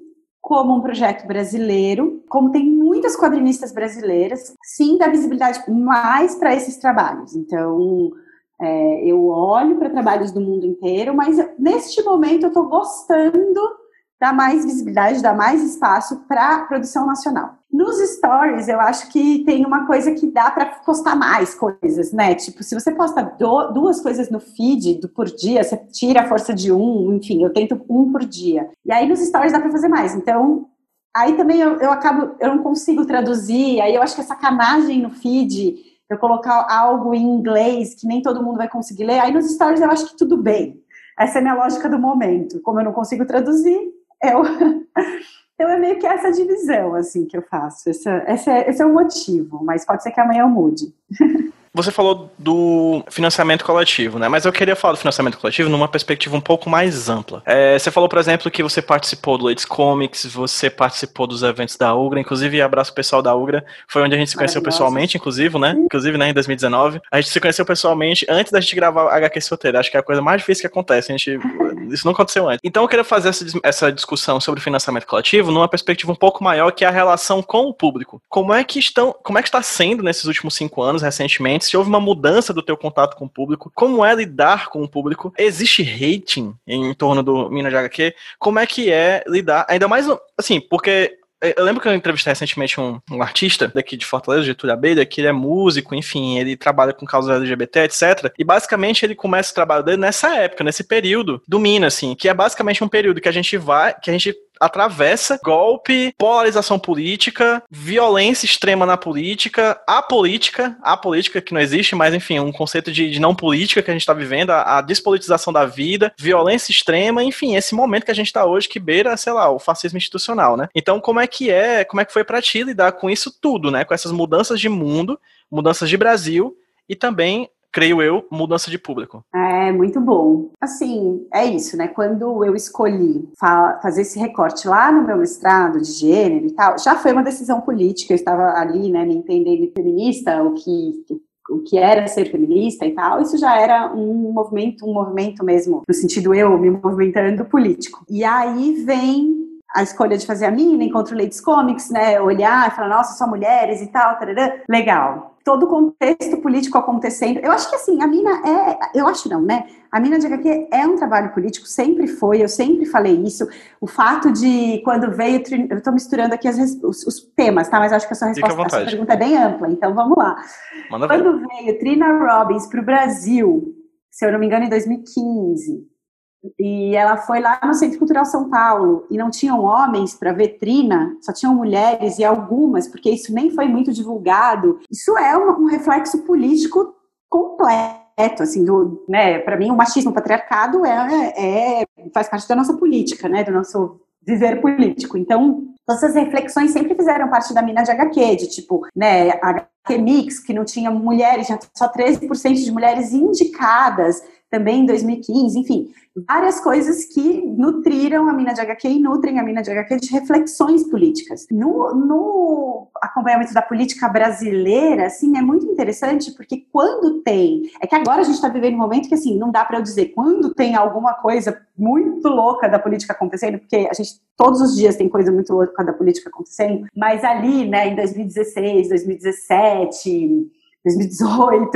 como um projeto brasileiro, como tem muitas quadrinistas brasileiras, sim dá visibilidade mais para esses trabalhos. Então, é, eu olho para trabalhos do mundo inteiro, mas neste momento eu estou gostando dar mais visibilidade, dar mais espaço para produção nacional. Nos stories, eu acho que tem uma coisa que dá para postar mais coisas, né? Tipo, se você posta do, duas coisas no feed do, por dia, você tira a força de um, enfim, eu tento um por dia. E aí nos stories dá para fazer mais. Então, aí também eu, eu acabo, eu não consigo traduzir, aí eu acho que é sacanagem no feed eu colocar algo em inglês que nem todo mundo vai conseguir ler. Aí nos stories eu acho que tudo bem. Essa é a minha lógica do momento. Como eu não consigo traduzir, eu. Então é meio que essa divisão assim que eu faço. Esse, esse, é, esse é o motivo, mas pode ser que amanhã eu mude. Você falou do financiamento coletivo, né? Mas eu queria falar do financiamento coletivo numa perspectiva um pouco mais ampla. É, você falou, por exemplo, que você participou do Ladies Comics, você participou dos eventos da Ugra, inclusive abraço o pessoal da Ugra, foi onde a gente se conheceu pessoalmente, inclusive, né? Inclusive, né, em 2019. A gente se conheceu pessoalmente antes da gente gravar HQ Solteiro. Acho que é a coisa mais difícil que acontece. A gente, isso não aconteceu antes. Então eu queria fazer essa, essa discussão sobre financiamento coletivo numa perspectiva um pouco maior, que é a relação com o público. Como é que estão, como é que está sendo nesses últimos cinco anos, recentemente? se houve uma mudança do teu contato com o público, como é lidar com o público, existe rating em torno do Minas de HQ, como é que é lidar, ainda mais, assim, porque eu lembro que eu entrevistei recentemente um, um artista daqui de Fortaleza, Getúlio Abelha, que ele é músico, enfim, ele trabalha com causas LGBT, etc. E basicamente ele começa o trabalho dele nessa época, nesse período do Minas, assim, que é basicamente um período que a gente vai, que a gente atravessa golpe, polarização política, violência extrema na política, a política, a política que não existe, mas enfim, um conceito de, de não política que a gente está vivendo, a, a, despolitização da vida, violência extrema, enfim, esse momento que a gente está hoje que beira, sei lá, o fascismo institucional, né? Então, como é que é, como é que foi para ti lidar com isso tudo, né? Com essas mudanças de mundo, mudanças de Brasil e também creio eu, mudança de público. É, muito bom. Assim, é isso, né? Quando eu escolhi fa fazer esse recorte lá no meu mestrado de gênero e tal, já foi uma decisão política, eu estava ali, né, me entendendo feminista, o que o que era ser feminista e tal, isso já era um movimento, um movimento mesmo, no sentido eu me movimentando político. E aí vem a escolha de fazer a mina, encontro Ladies Comics, né, olhar e falar, nossa, só mulheres e tal, tarará. legal todo o contexto político acontecendo. Eu acho que assim, a mina é. Eu acho não, né? A mina de HQ é um trabalho político, sempre foi, eu sempre falei isso. O fato de quando veio. Eu estou misturando aqui as, os, os, temas, tá? Mas acho que a sua resposta a sua pergunta é bem ampla, então vamos lá. Manda quando ver. veio Trina Robbins para o Brasil, se eu não me engano, em 2015 e ela foi lá no Centro Cultural São Paulo e não tinham homens para ver trina, só tinham mulheres e algumas, porque isso nem foi muito divulgado. Isso é um, um reflexo político completo, assim, do, né, para mim o machismo, o patriarcado é, é, faz parte da nossa política, né, do nosso viver político. Então, essas reflexões sempre fizeram parte da mina de HQ, de tipo, né, HQ Mix, que não tinha mulheres, tinha só 13% de mulheres indicadas, também em 2015, enfim, várias coisas que nutriram a mina de HQ e nutrem a mina de HQ de reflexões políticas. No, no acompanhamento da política brasileira, assim, é muito interessante porque quando tem, é que agora a gente está vivendo um momento que assim não dá para eu dizer quando tem alguma coisa muito louca da política acontecendo, porque a gente todos os dias tem coisa muito louca da política acontecendo, mas ali, né, em 2016, 2017 2018,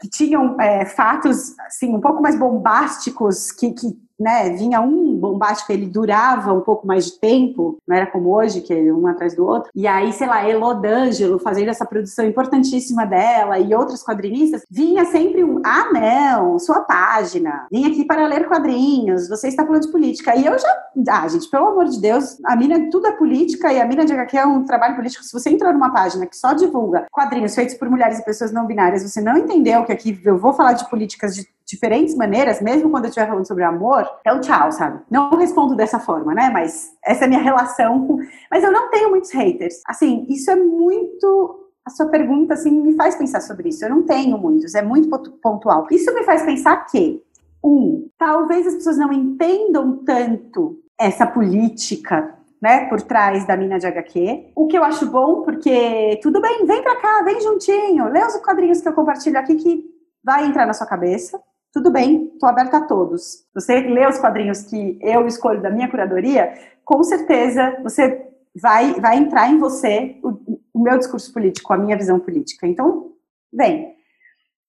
que tinham é, fatos assim um pouco mais bombásticos que, que né, vinha um bombástico, ele durava um pouco mais de tempo, não era como hoje, que é um atrás do outro. E aí, sei lá, Elodângelo fazendo essa produção importantíssima dela e outros quadrinistas, vinha sempre um, ah, não, sua página, vim aqui para ler quadrinhos, você está falando de política. E eu já, ah, gente, pelo amor de Deus, a mina, tudo é política e a mina de HQ é um trabalho político. Se você entrar numa página que só divulga quadrinhos feitos por mulheres e pessoas não binárias, você não entendeu que aqui eu vou falar de políticas de diferentes maneiras, mesmo quando eu estiver falando sobre amor, então tchau, sabe? Não respondo dessa forma, né? Mas essa é a minha relação. Mas eu não tenho muitos haters. Assim, isso é muito. A sua pergunta, assim, me faz pensar sobre isso. Eu não tenho muitos, é muito pontual. Isso me faz pensar que, um, talvez as pessoas não entendam tanto essa política né, por trás da mina de HQ. O que eu acho bom, porque tudo bem, vem pra cá, vem juntinho, lê os quadrinhos que eu compartilho aqui que vai entrar na sua cabeça. Tudo bem, estou aberta a todos. Você lê os quadrinhos que eu escolho da minha curadoria, com certeza você vai, vai entrar em você o, o meu discurso político, a minha visão política. Então, vem.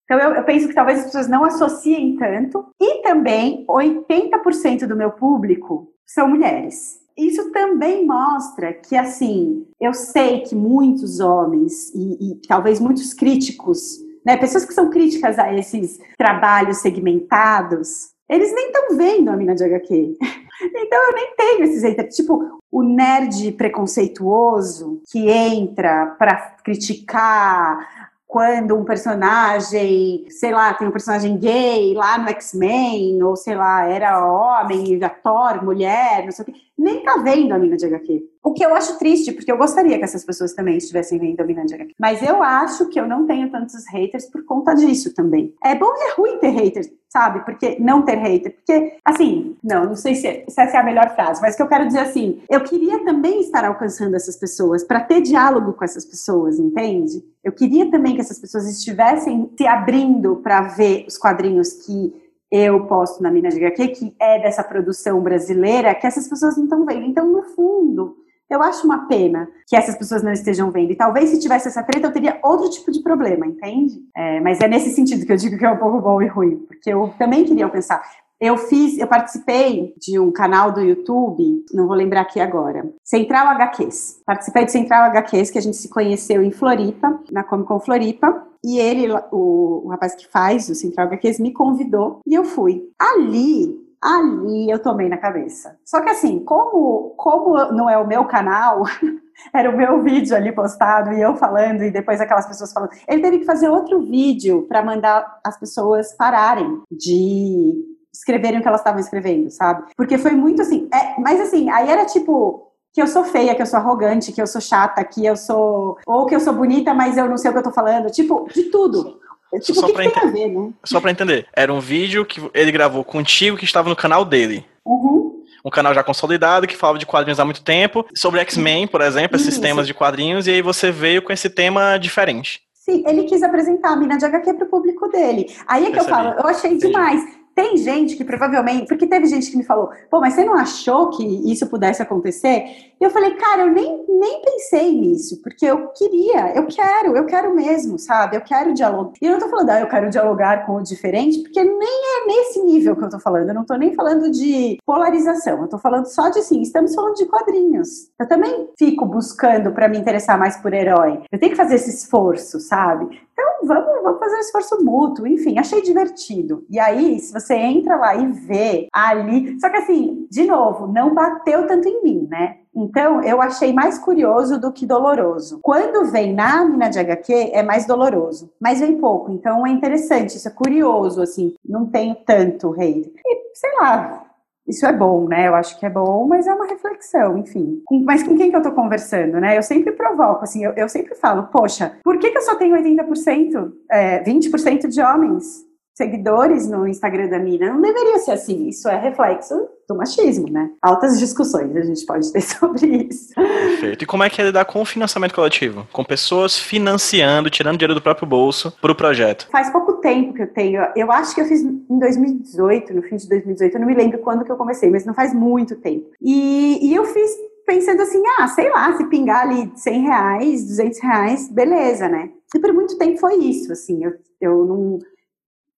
Então, eu, eu, penso que talvez as pessoas não associem tanto. E também, 80% do meu público são mulheres. Isso também mostra que, assim, eu sei que muitos homens e, e talvez muitos críticos né, pessoas que são críticas a esses trabalhos segmentados, eles nem estão vendo a mina de HQ. Então eu nem tenho esses haters. Tipo, o nerd preconceituoso que entra para criticar quando um personagem, sei lá, tem um personagem gay lá no X-Men, ou sei lá, era homem, ator, mulher, não sei o quê, nem tá vendo a mina de HQ. O que eu acho triste, porque eu gostaria que essas pessoas também estivessem vendo a mina de HQ. Mas eu acho que eu não tenho tantos haters por conta disso também. É bom e é ruim ter haters, sabe? Porque não ter hater. Porque, assim, não, não sei se, se essa é a melhor frase, mas que eu quero dizer assim, eu queria também estar alcançando essas pessoas, para ter diálogo com essas pessoas, entende? Eu queria também que essas pessoas estivessem se abrindo para ver os quadrinhos que eu posto na Minas de HQ, que é dessa produção brasileira, que essas pessoas não estão vendo. Então, no fundo, eu acho uma pena que essas pessoas não estejam vendo. E talvez se tivesse essa treta, eu teria outro tipo de problema, entende? É, mas é nesse sentido que eu digo que é um pouco bom e ruim, porque eu também queria pensar. Eu fiz, eu participei de um canal do YouTube, não vou lembrar aqui agora, Central HQs. Participei do Central HQs, que a gente se conheceu em Floripa, na Comic Con Floripa, e ele, o, o rapaz que faz o Central HQs, me convidou e eu fui. Ali, Ali eu tomei na cabeça. Só que assim, como, como não é o meu canal, era o meu vídeo ali postado e eu falando e depois aquelas pessoas falando. Ele teve que fazer outro vídeo para mandar as pessoas pararem de escreverem o que elas estavam escrevendo, sabe? Porque foi muito assim. É, mas assim, aí era tipo que eu sou feia, que eu sou arrogante, que eu sou chata, que eu sou. Ou que eu sou bonita, mas eu não sei o que eu tô falando. Tipo, de tudo. Tipo, só, que que ent... ver, né? só pra entender, era um vídeo que ele gravou contigo que estava no canal dele. Uhum. Um canal já consolidado que falava de quadrinhos há muito tempo, sobre X-Men, por exemplo, esses Isso. temas de quadrinhos, e aí você veio com esse tema diferente. Sim, ele quis apresentar a mina de HQ pro público dele. Aí é que Percebi. eu falo, eu achei Entendi. demais. Tem gente que provavelmente, porque teve gente que me falou, pô, mas você não achou que isso pudesse acontecer? Eu falei, cara, eu nem, nem pensei nisso, porque eu queria, eu quero, eu quero mesmo, sabe? Eu quero dialogar. E eu não tô falando, ah, eu quero dialogar com o diferente, porque nem é nesse nível que eu tô falando. Eu não tô nem falando de polarização, eu tô falando só de assim, estamos falando de quadrinhos. Eu também fico buscando para me interessar mais por herói. Eu tenho que fazer esse esforço, sabe? Então vamos, vamos fazer um esforço mútuo, enfim, achei divertido. E aí, se você entra lá e vê ali. Só que assim, de novo, não bateu tanto em mim, né? Então, eu achei mais curioso do que doloroso. Quando vem na mina de HQ, é mais doloroso, mas vem pouco. Então, é interessante, isso é curioso, assim, não tenho tanto hate. E, sei lá, isso é bom, né? Eu acho que é bom, mas é uma reflexão, enfim. Mas com quem que eu tô conversando, né? Eu sempre provoco, assim, eu, eu sempre falo, poxa, por que, que eu só tenho 80%, é, 20% de homens? Seguidores no Instagram da Mina. Não deveria ser assim. Isso é reflexo do machismo, né? Altas discussões a gente pode ter sobre isso. Perfeito. E como é que é lidar com o financiamento coletivo? Com pessoas financiando, tirando dinheiro do próprio bolso para o projeto? Faz pouco tempo que eu tenho. Eu acho que eu fiz em 2018, no fim de 2018. Eu não me lembro quando que eu comecei, mas não faz muito tempo. E, e eu fiz pensando assim, ah, sei lá, se pingar ali 100 reais, 200 reais, beleza, né? E por muito tempo foi isso, assim, eu, eu não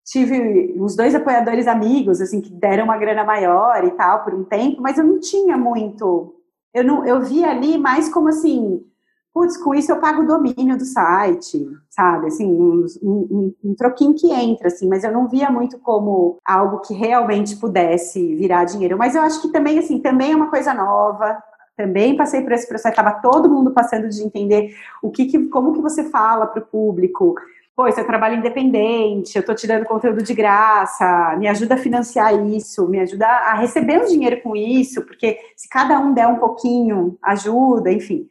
tive uns dois apoiadores amigos, assim, que deram uma grana maior e tal por um tempo, mas eu não tinha muito. Eu, não, eu via ali mais como assim, putz, com isso eu pago o domínio do site, sabe? Assim, um, um, um, troquinho que entra, assim, mas eu não via muito como algo que realmente pudesse virar dinheiro. Mas eu acho que também, assim, também é uma coisa nova. Também passei por esse processo, estava todo mundo passando de entender o que, que como que você fala para o público, pô, isso é trabalho independente, eu estou tirando conteúdo de graça, me ajuda a financiar isso, me ajuda a receber um dinheiro com isso, porque se cada um der um pouquinho, ajuda, enfim.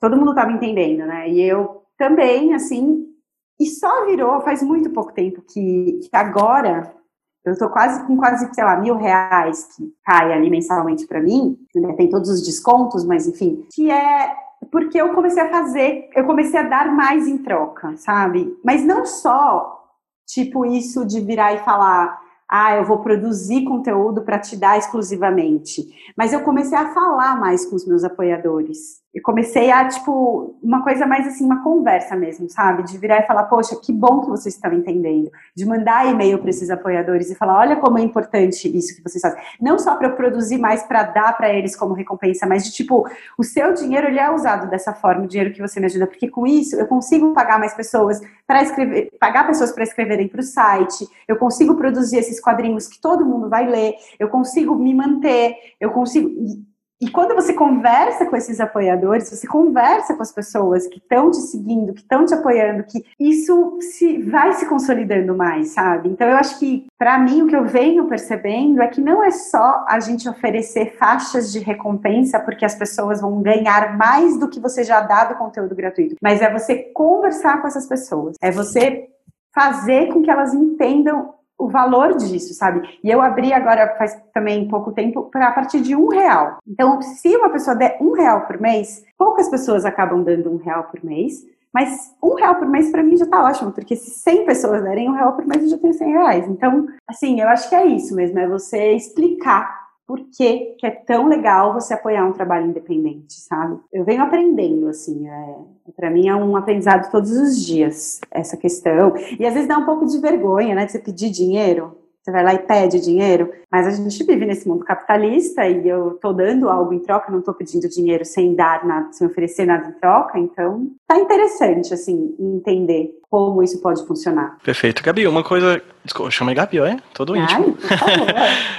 Todo mundo estava entendendo, né? E eu também, assim, e só virou faz muito pouco tempo que, que agora eu estou quase com quase, sei lá, mil reais que cai ali mensalmente para mim, né? tem todos os descontos, mas enfim, que é porque eu comecei a fazer, eu comecei a dar mais em troca, sabe? Mas não só, tipo, isso de virar e falar, ah, eu vou produzir conteúdo para te dar exclusivamente. Mas eu comecei a falar mais com os meus apoiadores. Eu comecei a, tipo, uma coisa mais assim, uma conversa mesmo, sabe? De virar e falar, poxa, que bom que vocês estão entendendo. De mandar e-mail para esses apoiadores e falar, olha como é importante isso que vocês fazem. Não só para eu produzir mais para dar para eles como recompensa, mas de tipo, o seu dinheiro ele é usado dessa forma, o dinheiro que você me ajuda, porque com isso eu consigo pagar mais pessoas para escrever, pagar pessoas para escreverem para o site, eu consigo produzir esses quadrinhos que todo mundo vai ler, eu consigo me manter, eu consigo. E quando você conversa com esses apoiadores, você conversa com as pessoas que estão te seguindo, que estão te apoiando, que isso se vai se consolidando mais, sabe? Então eu acho que para mim o que eu venho percebendo é que não é só a gente oferecer faixas de recompensa porque as pessoas vão ganhar mais do que você já dá do conteúdo gratuito, mas é você conversar com essas pessoas, é você fazer com que elas entendam o valor disso, sabe? E eu abri agora faz também pouco tempo para a partir de um real. Então, se uma pessoa der um real por mês, poucas pessoas acabam dando um real por mês. Mas um real por mês para mim já tá ótimo, porque se 100 pessoas derem um real por mês, eu já tenho 100 reais. Então, assim, eu acho que é isso mesmo, é você explicar por que, que, é tão legal você apoiar um trabalho independente, sabe? Eu venho aprendendo, assim, é, para mim é um aprendizado todos os dias, essa questão. E às vezes dá um pouco de vergonha, né, de você pedir dinheiro. Você vai lá e pede dinheiro, mas a gente vive nesse mundo capitalista e eu tô dando algo em troca, não tô pedindo dinheiro sem dar nada, sem oferecer nada em troca, então tá interessante, assim, entender como isso pode funcionar. Perfeito. Gabi, uma coisa. Desculpa, chama Gabi, é? Todo íntimo. Ai, por favor.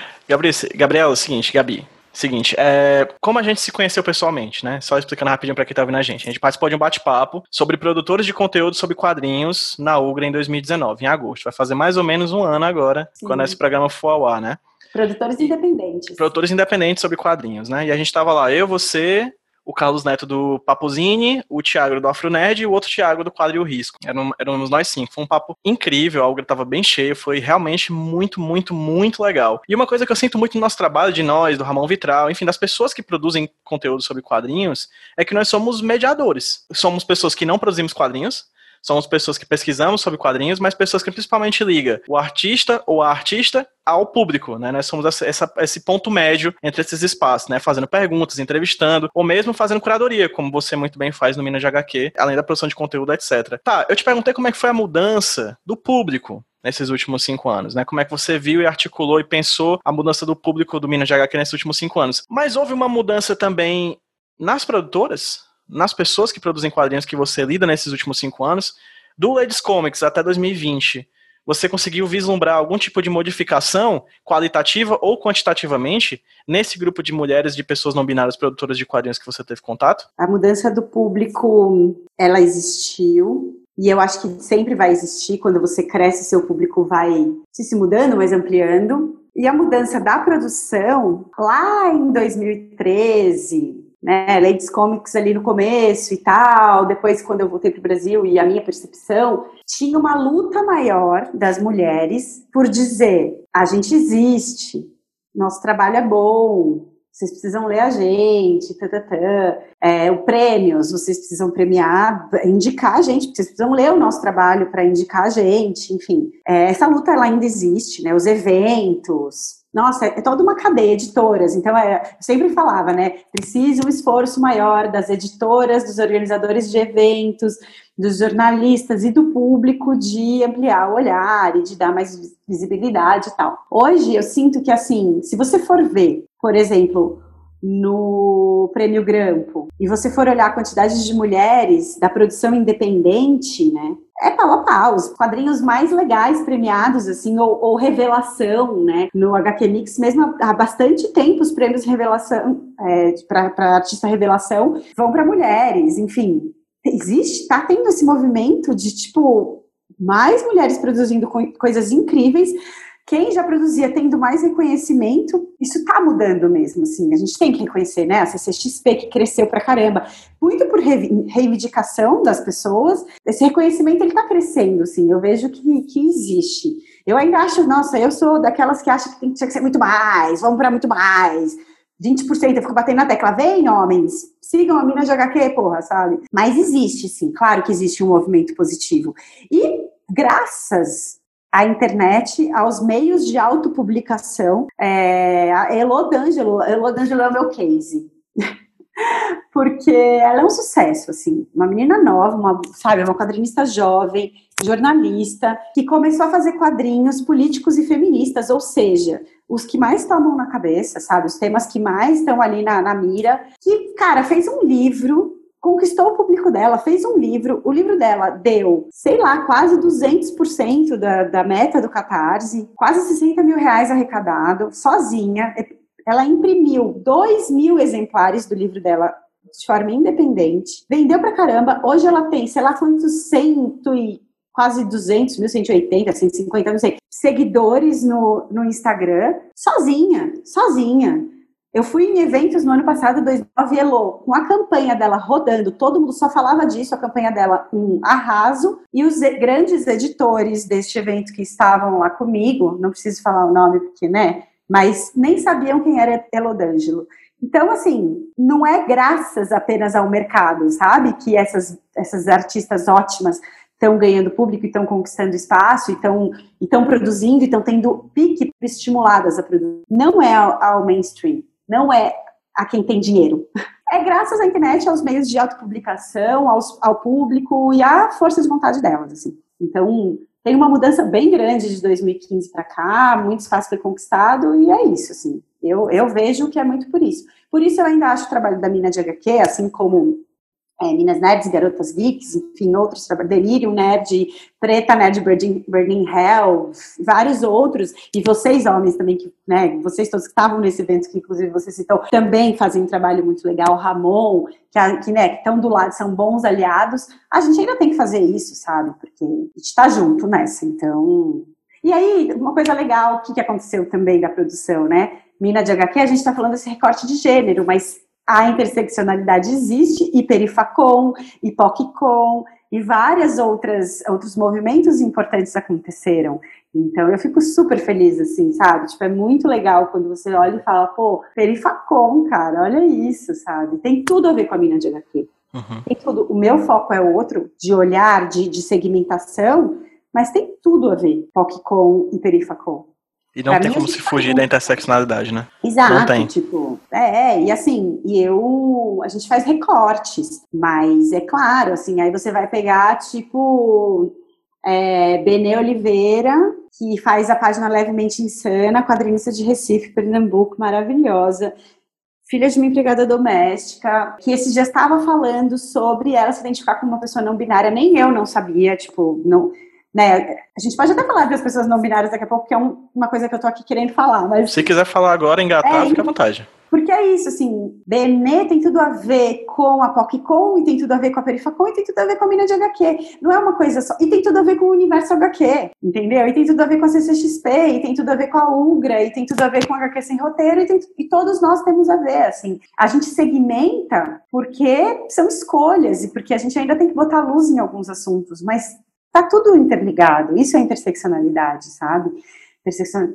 Gabriel, Gabriel, é o seguinte, Gabi, Seguinte, é, como a gente se conheceu pessoalmente, né? Só explicando rapidinho para quem tá ouvindo a gente. A gente participou de um bate-papo sobre produtores de conteúdo sobre quadrinhos na UGRA em 2019, em agosto. Vai fazer mais ou menos um ano agora, Sim. quando esse programa for ao ar, né? Produtores independentes. Produtores independentes sobre quadrinhos, né? E a gente tava lá, eu, você, o Carlos Neto do Papuzini, o Thiago do Afronerd e o outro Thiago do Quadril Risco. Eram, éramos nós cinco. Foi um papo incrível, a Algra estava bem cheio, foi realmente muito, muito, muito legal. E uma coisa que eu sinto muito no nosso trabalho, de nós, do Ramon Vitral, enfim, das pessoas que produzem conteúdo sobre quadrinhos, é que nós somos mediadores. Somos pessoas que não produzimos quadrinhos, somos pessoas que pesquisamos sobre quadrinhos, mas pessoas que principalmente liga o artista ou a artista ao público, né? Nós somos essa, essa, esse ponto médio entre esses espaços, né? Fazendo perguntas, entrevistando, ou mesmo fazendo curadoria, como você muito bem faz no Minas de HQ, além da produção de conteúdo, etc. Tá, eu te perguntei como é que foi a mudança do público nesses últimos cinco anos, né? Como é que você viu e articulou e pensou a mudança do público do Minas de HQ nesses últimos cinco anos? Mas houve uma mudança também nas produtoras? Nas pessoas que produzem quadrinhos que você lida nesses últimos cinco anos, do Ladies Comics até 2020, você conseguiu vislumbrar algum tipo de modificação qualitativa ou quantitativamente nesse grupo de mulheres, de pessoas não binárias produtoras de quadrinhos que você teve contato? A mudança do público, ela existiu. E eu acho que sempre vai existir, quando você cresce, seu público vai se, mudando, mas ampliando. E a mudança da produção, lá em 2013, né, Ladies Comics ali no começo e tal, depois quando eu voltei para o Brasil e a minha percepção, tinha uma luta maior das mulheres por dizer, a gente existe, nosso trabalho é bom, vocês precisam ler a gente, tá. É, o prêmios, vocês precisam premiar, indicar a gente, vocês precisam ler o nosso trabalho para indicar a gente, enfim. É, essa luta ela ainda existe, né? Os eventos, nossa, é toda uma cadeia de editoras. Então, é, eu sempre falava, né? Precisa um esforço maior das editoras, dos organizadores de eventos, dos jornalistas e do público de ampliar o olhar e de dar mais visibilidade e tal. Hoje, eu sinto que, assim, se você for ver, por exemplo, no Prêmio Grampo, e você for olhar a quantidade de mulheres da produção independente, né? é pau a pau, os quadrinhos mais legais premiados, assim, ou, ou revelação, né? No HQ Mix, mesmo há bastante tempo, os prêmios revelação, é, para artista revelação, vão para mulheres, enfim. Existe, tá tendo esse movimento de, tipo, mais mulheres produzindo co coisas incríveis, quem já produzia tendo mais reconhecimento, isso está mudando mesmo, assim, a gente tem que reconhecer, né, a CCXP que cresceu pra caramba, muito por reivindicação das pessoas, esse reconhecimento ele está crescendo, assim, eu vejo que, que existe. Eu ainda acho, nossa, eu sou daquelas que acham que tem, tinha que ser muito mais, vamos para muito mais, 20%, eu fico batendo na tecla, vem homens, sigam a mina de HQ, porra, sabe? Mas existe, sim, claro que existe um movimento positivo. E graças à internet, aos meios de autopublicação. É, a Elo D'Angelo, Elo D'Angelo é o meu case. Porque ela é um sucesso, assim, uma menina nova, uma, sabe, uma quadrinista jovem, jornalista, que começou a fazer quadrinhos políticos e feministas, ou seja, os que mais tomam na cabeça, sabe, os temas que mais estão ali na, na mira, que, cara, fez um livro conquistou o público dela, fez um livro, o livro dela deu, sei lá, quase 200% da, da meta do Catarse, quase 60 mil reais arrecadado, sozinha. Ela imprimiu 2 mil exemplares do livro dela de forma independente, vendeu pra caramba. Hoje ela tem, sei lá quantos, cento e quase 200 mil, 180, 150, não sei, seguidores no, no Instagram, sozinha, sozinha. Eu fui em eventos no ano passado, 2009, Elo, com a campanha dela rodando, todo mundo só falava disso, a campanha dela um arraso, e os grandes editores deste evento que estavam lá comigo, não preciso falar o nome porque, né, mas nem sabiam quem era Elo D'Angelo. Então, assim, não é graças apenas ao mercado, sabe, que essas, essas artistas ótimas estão ganhando público, estão conquistando espaço, estão produzindo, estão tendo pique estimuladas a produzir. Não é ao, ao mainstream não é a quem tem dinheiro. É graças à internet, aos meios de autopublicação, aos, ao público e à força de vontade delas, assim. Então, tem uma mudança bem grande de 2015 para cá, muito espaço foi conquistado e é isso, assim. Eu, eu vejo que é muito por isso. Por isso eu ainda acho o trabalho da Mina de HQ, assim como é, Minas Nerds, Garotas Geeks, enfim, outros Delirium Nerd, Preta Nerd Burning, Burning Hell, vários outros, e vocês, homens, também, que, né, vocês todos que estavam nesse evento, que inclusive você citou, também fazem um trabalho muito legal, Ramon, que, que né, estão do lado, são bons aliados, a gente ainda tem que fazer isso, sabe, porque a gente está junto nessa, então... E aí, uma coisa legal, o que, que aconteceu também da produção, né, Mina de HQ, a gente está falando desse recorte de gênero, mas a interseccionalidade existe, e Perifacom, e POCCOM, e várias outras outros movimentos importantes aconteceram. Então eu fico super feliz, assim, sabe? Tipo, é muito legal quando você olha e fala, pô, Perifacom, cara, olha isso, sabe? Tem tudo a ver com a mina de HQ. Uhum. Tem tudo. O meu foco é outro, de olhar, de, de segmentação, mas tem tudo a ver, POCCOM e Perifacom. E não pra tem como se fugir da interseccionalidade, né? Exato, não tem. tipo, é, e assim, e eu, a gente faz recortes, mas é claro, assim, aí você vai pegar, tipo, é, Benê Oliveira, que faz a página Levemente Insana, quadrinista de Recife, Pernambuco, maravilhosa, filha de uma empregada doméstica, que esse dia estava falando sobre ela se identificar como uma pessoa não binária, nem eu não sabia, tipo, não né? A gente pode até falar das pessoas não binárias daqui a pouco, que é um, uma coisa que eu tô aqui querendo falar, mas... Se quiser falar agora, engatar, é, fica à vontade. Porque é isso, assim, Benê tem tudo a ver com a PocCon, e tem tudo a ver com a Perifacon, e tem tudo a ver com a mina de HQ. Não é uma coisa só. E tem tudo a ver com o universo HQ, entendeu? E tem tudo a ver com a CCXP, e tem tudo a ver com a Ugra, e tem tudo a ver com a HQ sem roteiro, e, tem, e todos nós temos a ver, assim. A gente segmenta porque são escolhas, e porque a gente ainda tem que botar luz em alguns assuntos, mas Tá tudo interligado. Isso é interseccionalidade, sabe?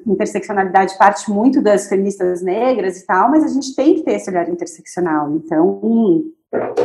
Interseccionalidade parte muito das feministas negras e tal, mas a gente tem que ter esse olhar interseccional. Então, hum,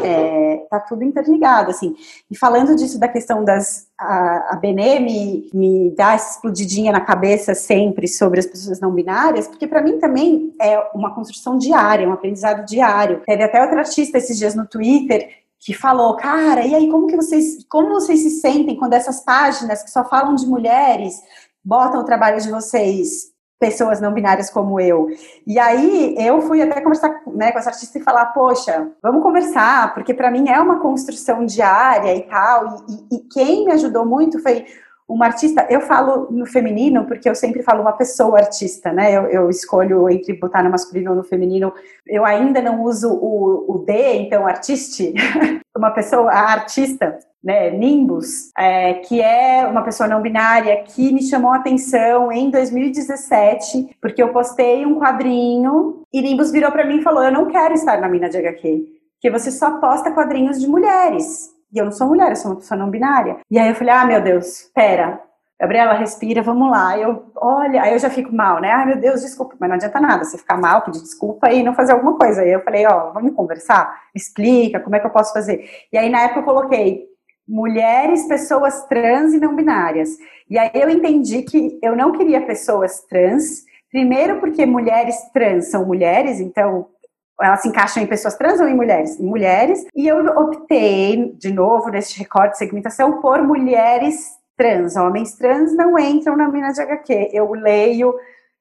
é, tá tudo interligado, assim. E falando disso da questão das. A, a Benê me, me dá essa explodidinha na cabeça sempre sobre as pessoas não binárias, porque para mim também é uma construção diária, um aprendizado diário. Teve até outra artista esses dias no Twitter que falou, cara, e aí como que vocês, como vocês se sentem quando essas páginas que só falam de mulheres botam o trabalho de vocês, pessoas não binárias como eu? E aí eu fui até conversar né, com essa artista e falar, poxa, vamos conversar, porque para mim é uma construção diária e tal, e, e quem me ajudou muito foi uma artista, eu falo no feminino porque eu sempre falo uma pessoa artista, né? Eu, eu escolho entre botar no masculino ou no feminino. Eu ainda não uso o, o D, então artiste, uma pessoa, a artista, né, Nimbus, é, que é uma pessoa não binária que me chamou a atenção em 2017, porque eu postei um quadrinho e Nimbus virou para mim e falou: Eu não quero estar na mina de HQ, porque você só posta quadrinhos de mulheres. E eu não sou mulher, eu sou uma pessoa não binária. E aí eu falei, ah, meu Deus, pera. Gabriela, respira, vamos lá. Eu, olha, aí eu já fico mal, né? Ah, meu Deus, desculpa, mas não adianta nada você ficar mal, pedir desculpa e não fazer alguma coisa. Aí eu falei, ó, vamos conversar? Explica, como é que eu posso fazer? E aí na época eu coloquei mulheres, pessoas trans e não binárias. E aí eu entendi que eu não queria pessoas trans, primeiro porque mulheres trans são mulheres, então elas se encaixam em pessoas trans ou em mulheres? Em mulheres. E eu optei, de novo, nesse recorte de segmentação, por mulheres trans. Homens trans não entram na mina de HQ. Eu leio,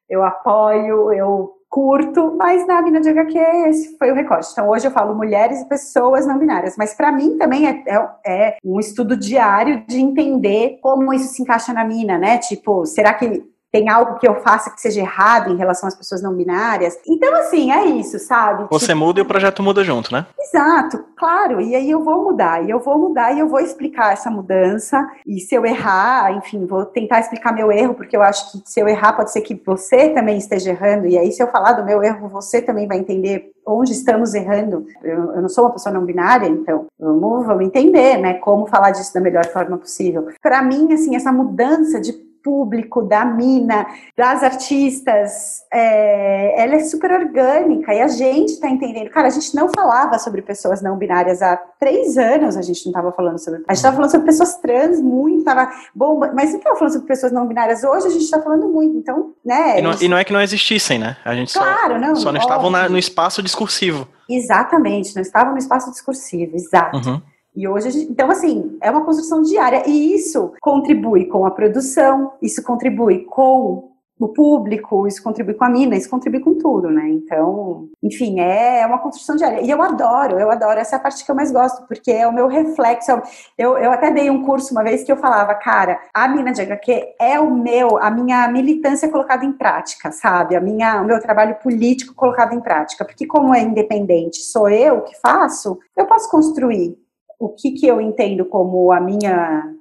eu apoio, eu curto, mas na mina de HQ esse foi o recorte. Então hoje eu falo mulheres e pessoas não binárias, mas para mim também é, é, é, um estudo diário de entender como isso se encaixa na mina, né? Tipo, será que tem algo que eu faça que seja errado em relação às pessoas não binárias. Então, assim, é isso, sabe? Você tipo... muda e o projeto muda junto, né? Exato, claro. E aí eu vou mudar, e eu vou mudar e eu vou explicar essa mudança. E se eu errar, enfim, vou tentar explicar meu erro, porque eu acho que se eu errar, pode ser que você também esteja errando. E aí, se eu falar do meu erro, você também vai entender onde estamos errando. Eu, eu não sou uma pessoa não binária, então vamos, vamos entender, né? Como falar disso da melhor forma possível. Para mim, assim, essa mudança de público, da mina, das artistas, é, ela é super orgânica e a gente está entendendo. Cara, a gente não falava sobre pessoas não binárias há três anos, a gente não estava falando sobre. A gente estava falando sobre pessoas trans muito, tava bom, mas não estava falando sobre pessoas não binárias. Hoje a gente está falando muito, então, né? E não, gente... e não, é que não existissem, né? A gente claro, só, não, só não estavam na, no espaço discursivo. Exatamente, não estavam no espaço discursivo, exato. Uhum. E hoje, gente, então assim, é uma construção diária e isso contribui com a produção, isso contribui com o público, isso contribui com a mina, isso contribui com tudo, né? Então, enfim, é uma construção diária. E eu adoro, eu adoro, essa é a parte que eu mais gosto, porque é o meu reflexo. Eu, eu até dei um curso uma vez que eu falava, cara, a mina de HQ é o meu, a minha militância colocada em prática, sabe? A minha, o meu trabalho político colocado em prática. Porque como é independente, sou eu que faço, eu posso construir o que, que eu entendo como a minha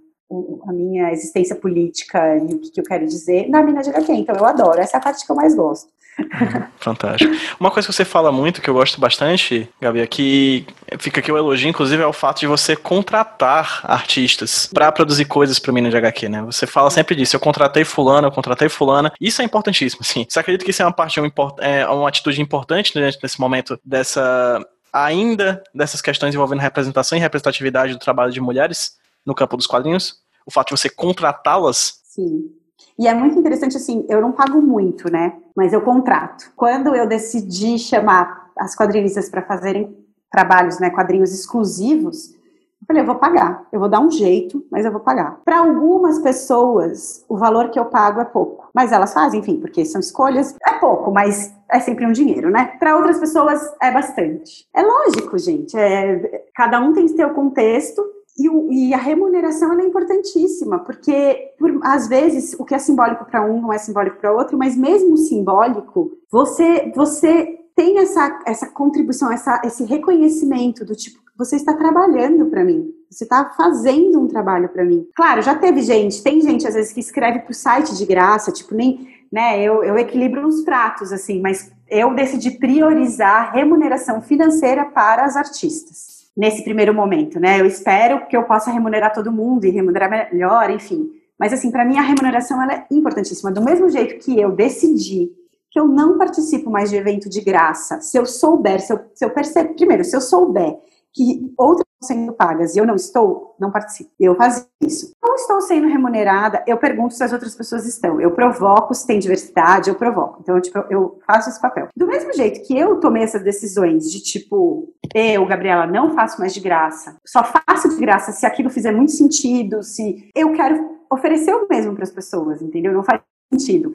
a minha existência política e o que, que eu quero dizer na mina de HQ. Então eu adoro, essa é a parte que eu mais gosto. Fantástico. Uma coisa que você fala muito, que eu gosto bastante, Gabi, é que fica aqui o elogio, inclusive, é o fato de você contratar artistas para produzir coisas para Mina de HQ, né? Você fala sempre disso, eu contratei fulano, eu contratei fulana. Isso é importantíssimo, sim. Você acredita que isso é uma parte, é uma atitude importante nesse momento dessa ainda dessas questões envolvendo representação e representatividade do trabalho de mulheres? no campo dos quadrinhos? O fato de você contratá-las? Sim. E é muito interessante assim, eu não pago muito, né? Mas eu contrato. Quando eu decidi chamar as quadrinistas para fazerem trabalhos, né, quadrinhos exclusivos, eu falei, eu vou pagar, eu vou dar um jeito, mas eu vou pagar. Para algumas pessoas, o valor que eu pago é pouco, mas elas fazem, enfim, porque são escolhas, é pouco, mas é sempre um dinheiro, né? Para outras pessoas é bastante. É lógico, gente, é, cada um tem seu contexto e, e, a remuneração é importantíssima, porque por, às vezes o que é simbólico para um não é simbólico para outro, mas mesmo simbólico, você você tem essa, essa contribuição, essa, esse reconhecimento do tipo, você está trabalhando para mim, você está fazendo um trabalho para mim. Claro, já teve gente, tem gente às vezes que escreve para o site de graça, tipo, nem, né, eu, eu equilibro uns pratos, assim, mas eu decidi priorizar remuneração financeira para as artistas nesse primeiro momento, né? Eu espero que eu possa remunerar todo mundo e remunerar melhor, enfim. Mas assim, para mim a remuneração ela é importantíssima. Do mesmo jeito que eu decidi que eu não participo mais de evento de graça, se eu souber, se eu, se eu perceber, primeiro, se eu souber que outras estão sendo pagas e eu não estou, não participo. Eu faço isso. Não estou sendo remunerada, eu pergunto se as outras pessoas estão. Eu provoco se tem diversidade, eu provoco. Então, tipo, eu faço esse papel. Do mesmo jeito que eu tomei essas decisões de tipo, eu, Gabriela, não faço mais de graça. Só faço de graça se aquilo fizer muito sentido, se eu quero oferecer o mesmo para as pessoas, entendeu? Não faz sentido.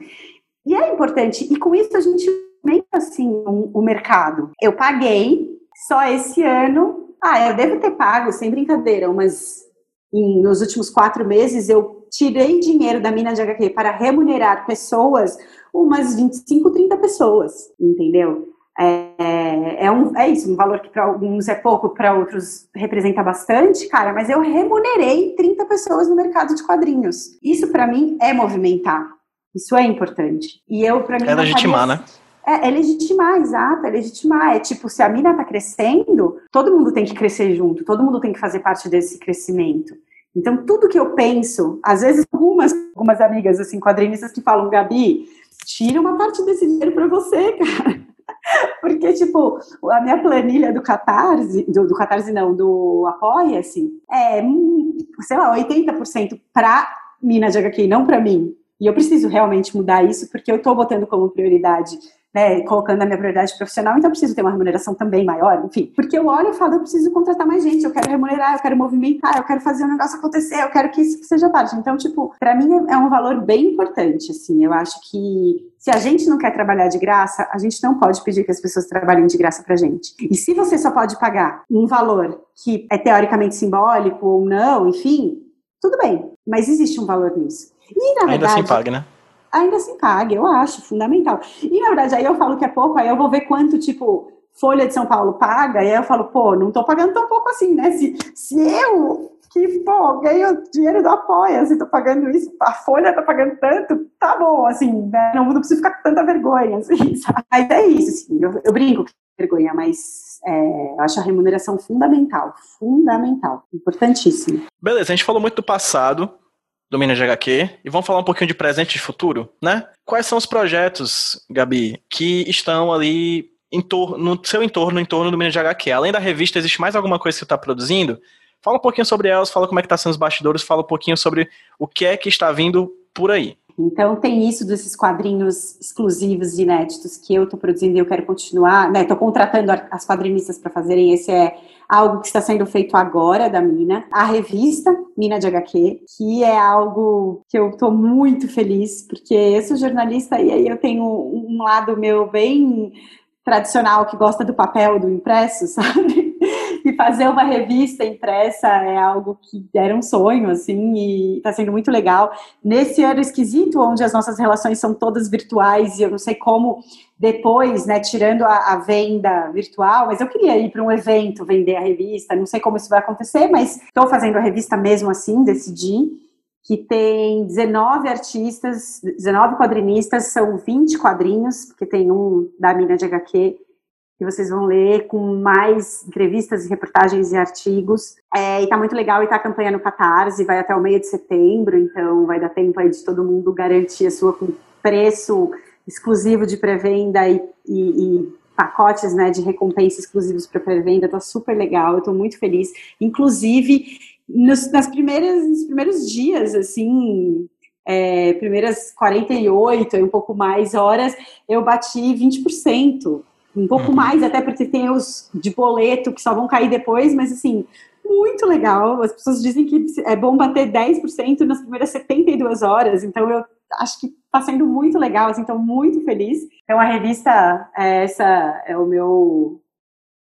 E é importante, e com isso a gente aumenta assim o, o mercado. Eu paguei só esse ano ah, eu devo ter pago, sem brincadeira, mas em, nos últimos quatro meses eu tirei dinheiro da mina de HQ para remunerar pessoas, umas 25, 30 pessoas, entendeu? É, é, um, é isso, um valor que para alguns é pouco, para outros representa bastante, cara, mas eu remunerei 30 pessoas no mercado de quadrinhos. Isso para mim é movimentar. Isso é importante. E eu, para mim. É legitimar, né? É, é legitimar, exato, é legitimar. É tipo, se a mina tá crescendo, todo mundo tem que crescer junto, todo mundo tem que fazer parte desse crescimento. Então, tudo que eu penso, às vezes algumas, algumas amigas, assim, quadrinistas que falam, Gabi, tira uma parte desse dinheiro para você, cara. Porque, tipo, a minha planilha do Catarse, do, do Catarse não, do Apoia-se, é, sei lá, 80% para Minas de HQ, não para mim. E eu preciso realmente mudar isso, porque eu estou botando como prioridade né, colocando na minha prioridade profissional, então eu preciso ter uma remuneração também maior, enfim. Porque eu olho e falo, eu preciso contratar mais gente, eu quero remunerar, eu quero movimentar, eu quero fazer o um negócio acontecer, eu quero que isso seja parte. Então, tipo, para mim é um valor bem importante, assim. Eu acho que se a gente não quer trabalhar de graça, a gente não pode pedir que as pessoas trabalhem de graça pra gente. E se você só pode pagar um valor que é teoricamente simbólico ou não, enfim, tudo bem. Mas existe um valor nisso. E, na Ainda assim paga, né? Ainda se pague, eu acho fundamental. E na verdade, aí eu falo que é pouco, aí eu vou ver quanto, tipo, Folha de São Paulo paga, e aí eu falo, pô, não tô pagando tão pouco assim, né? Se, se eu, que, pô, ganho dinheiro do Apoia, se tô pagando isso, a Folha tá pagando tanto, tá bom, assim, né? não, não preciso ficar com tanta vergonha, assim, sabe? Mas é isso, assim, eu, eu brinco com vergonha, mas é, eu acho a remuneração fundamental, fundamental, importantíssimo. Beleza, a gente falou muito do passado, do Minas de HQ e vamos falar um pouquinho de presente e futuro, né? Quais são os projetos, Gabi, que estão ali em torno, no seu entorno, em torno do Minas de HQ? Além da revista, existe mais alguma coisa que você está produzindo? Fala um pouquinho sobre elas, fala como é que está sendo os bastidores, fala um pouquinho sobre o que é que está vindo por aí. Então tem isso desses quadrinhos exclusivos inéditos que eu estou produzindo e eu quero continuar, né? Estou contratando as quadrinistas para fazerem. Esse é algo que está sendo feito agora da Mina. A revista Mina de HQ, que é algo que eu estou muito feliz, porque eu sou jornalista e aí eu tenho um lado meu bem tradicional que gosta do papel do impresso, sabe? E fazer uma revista impressa é algo que era um sonho, assim, e está sendo muito legal. Nesse ano esquisito, onde as nossas relações são todas virtuais, e eu não sei como depois, né, tirando a, a venda virtual, mas eu queria ir para um evento vender a revista, não sei como isso vai acontecer, mas estou fazendo a revista mesmo assim, decidi que tem 19 artistas, 19 quadrinistas, são 20 quadrinhos, porque tem um da Mina de HQ que vocês vão ler com mais entrevistas, reportagens e artigos. É, e tá muito legal e tá a campanha no Catarse, vai até o meio de setembro, então vai dar tempo aí de todo mundo garantir a sua com preço exclusivo de pré-venda e, e, e, pacotes né, de recompensa exclusivos para pré-venda, tá super legal, eu tô muito feliz. Inclusive, nos, nas primeiras, nos primeiros dias, assim, é, primeiras 48 e um pouco mais horas, eu bati 20% um pouco uhum. mais, até porque tem os de boleto que só vão cair depois, mas assim, muito legal. As pessoas dizem que é bom bater 10% nas primeiras 72 horas, então eu acho que está sendo muito legal, assim, estou muito feliz. Então a revista, é, essa é o meu,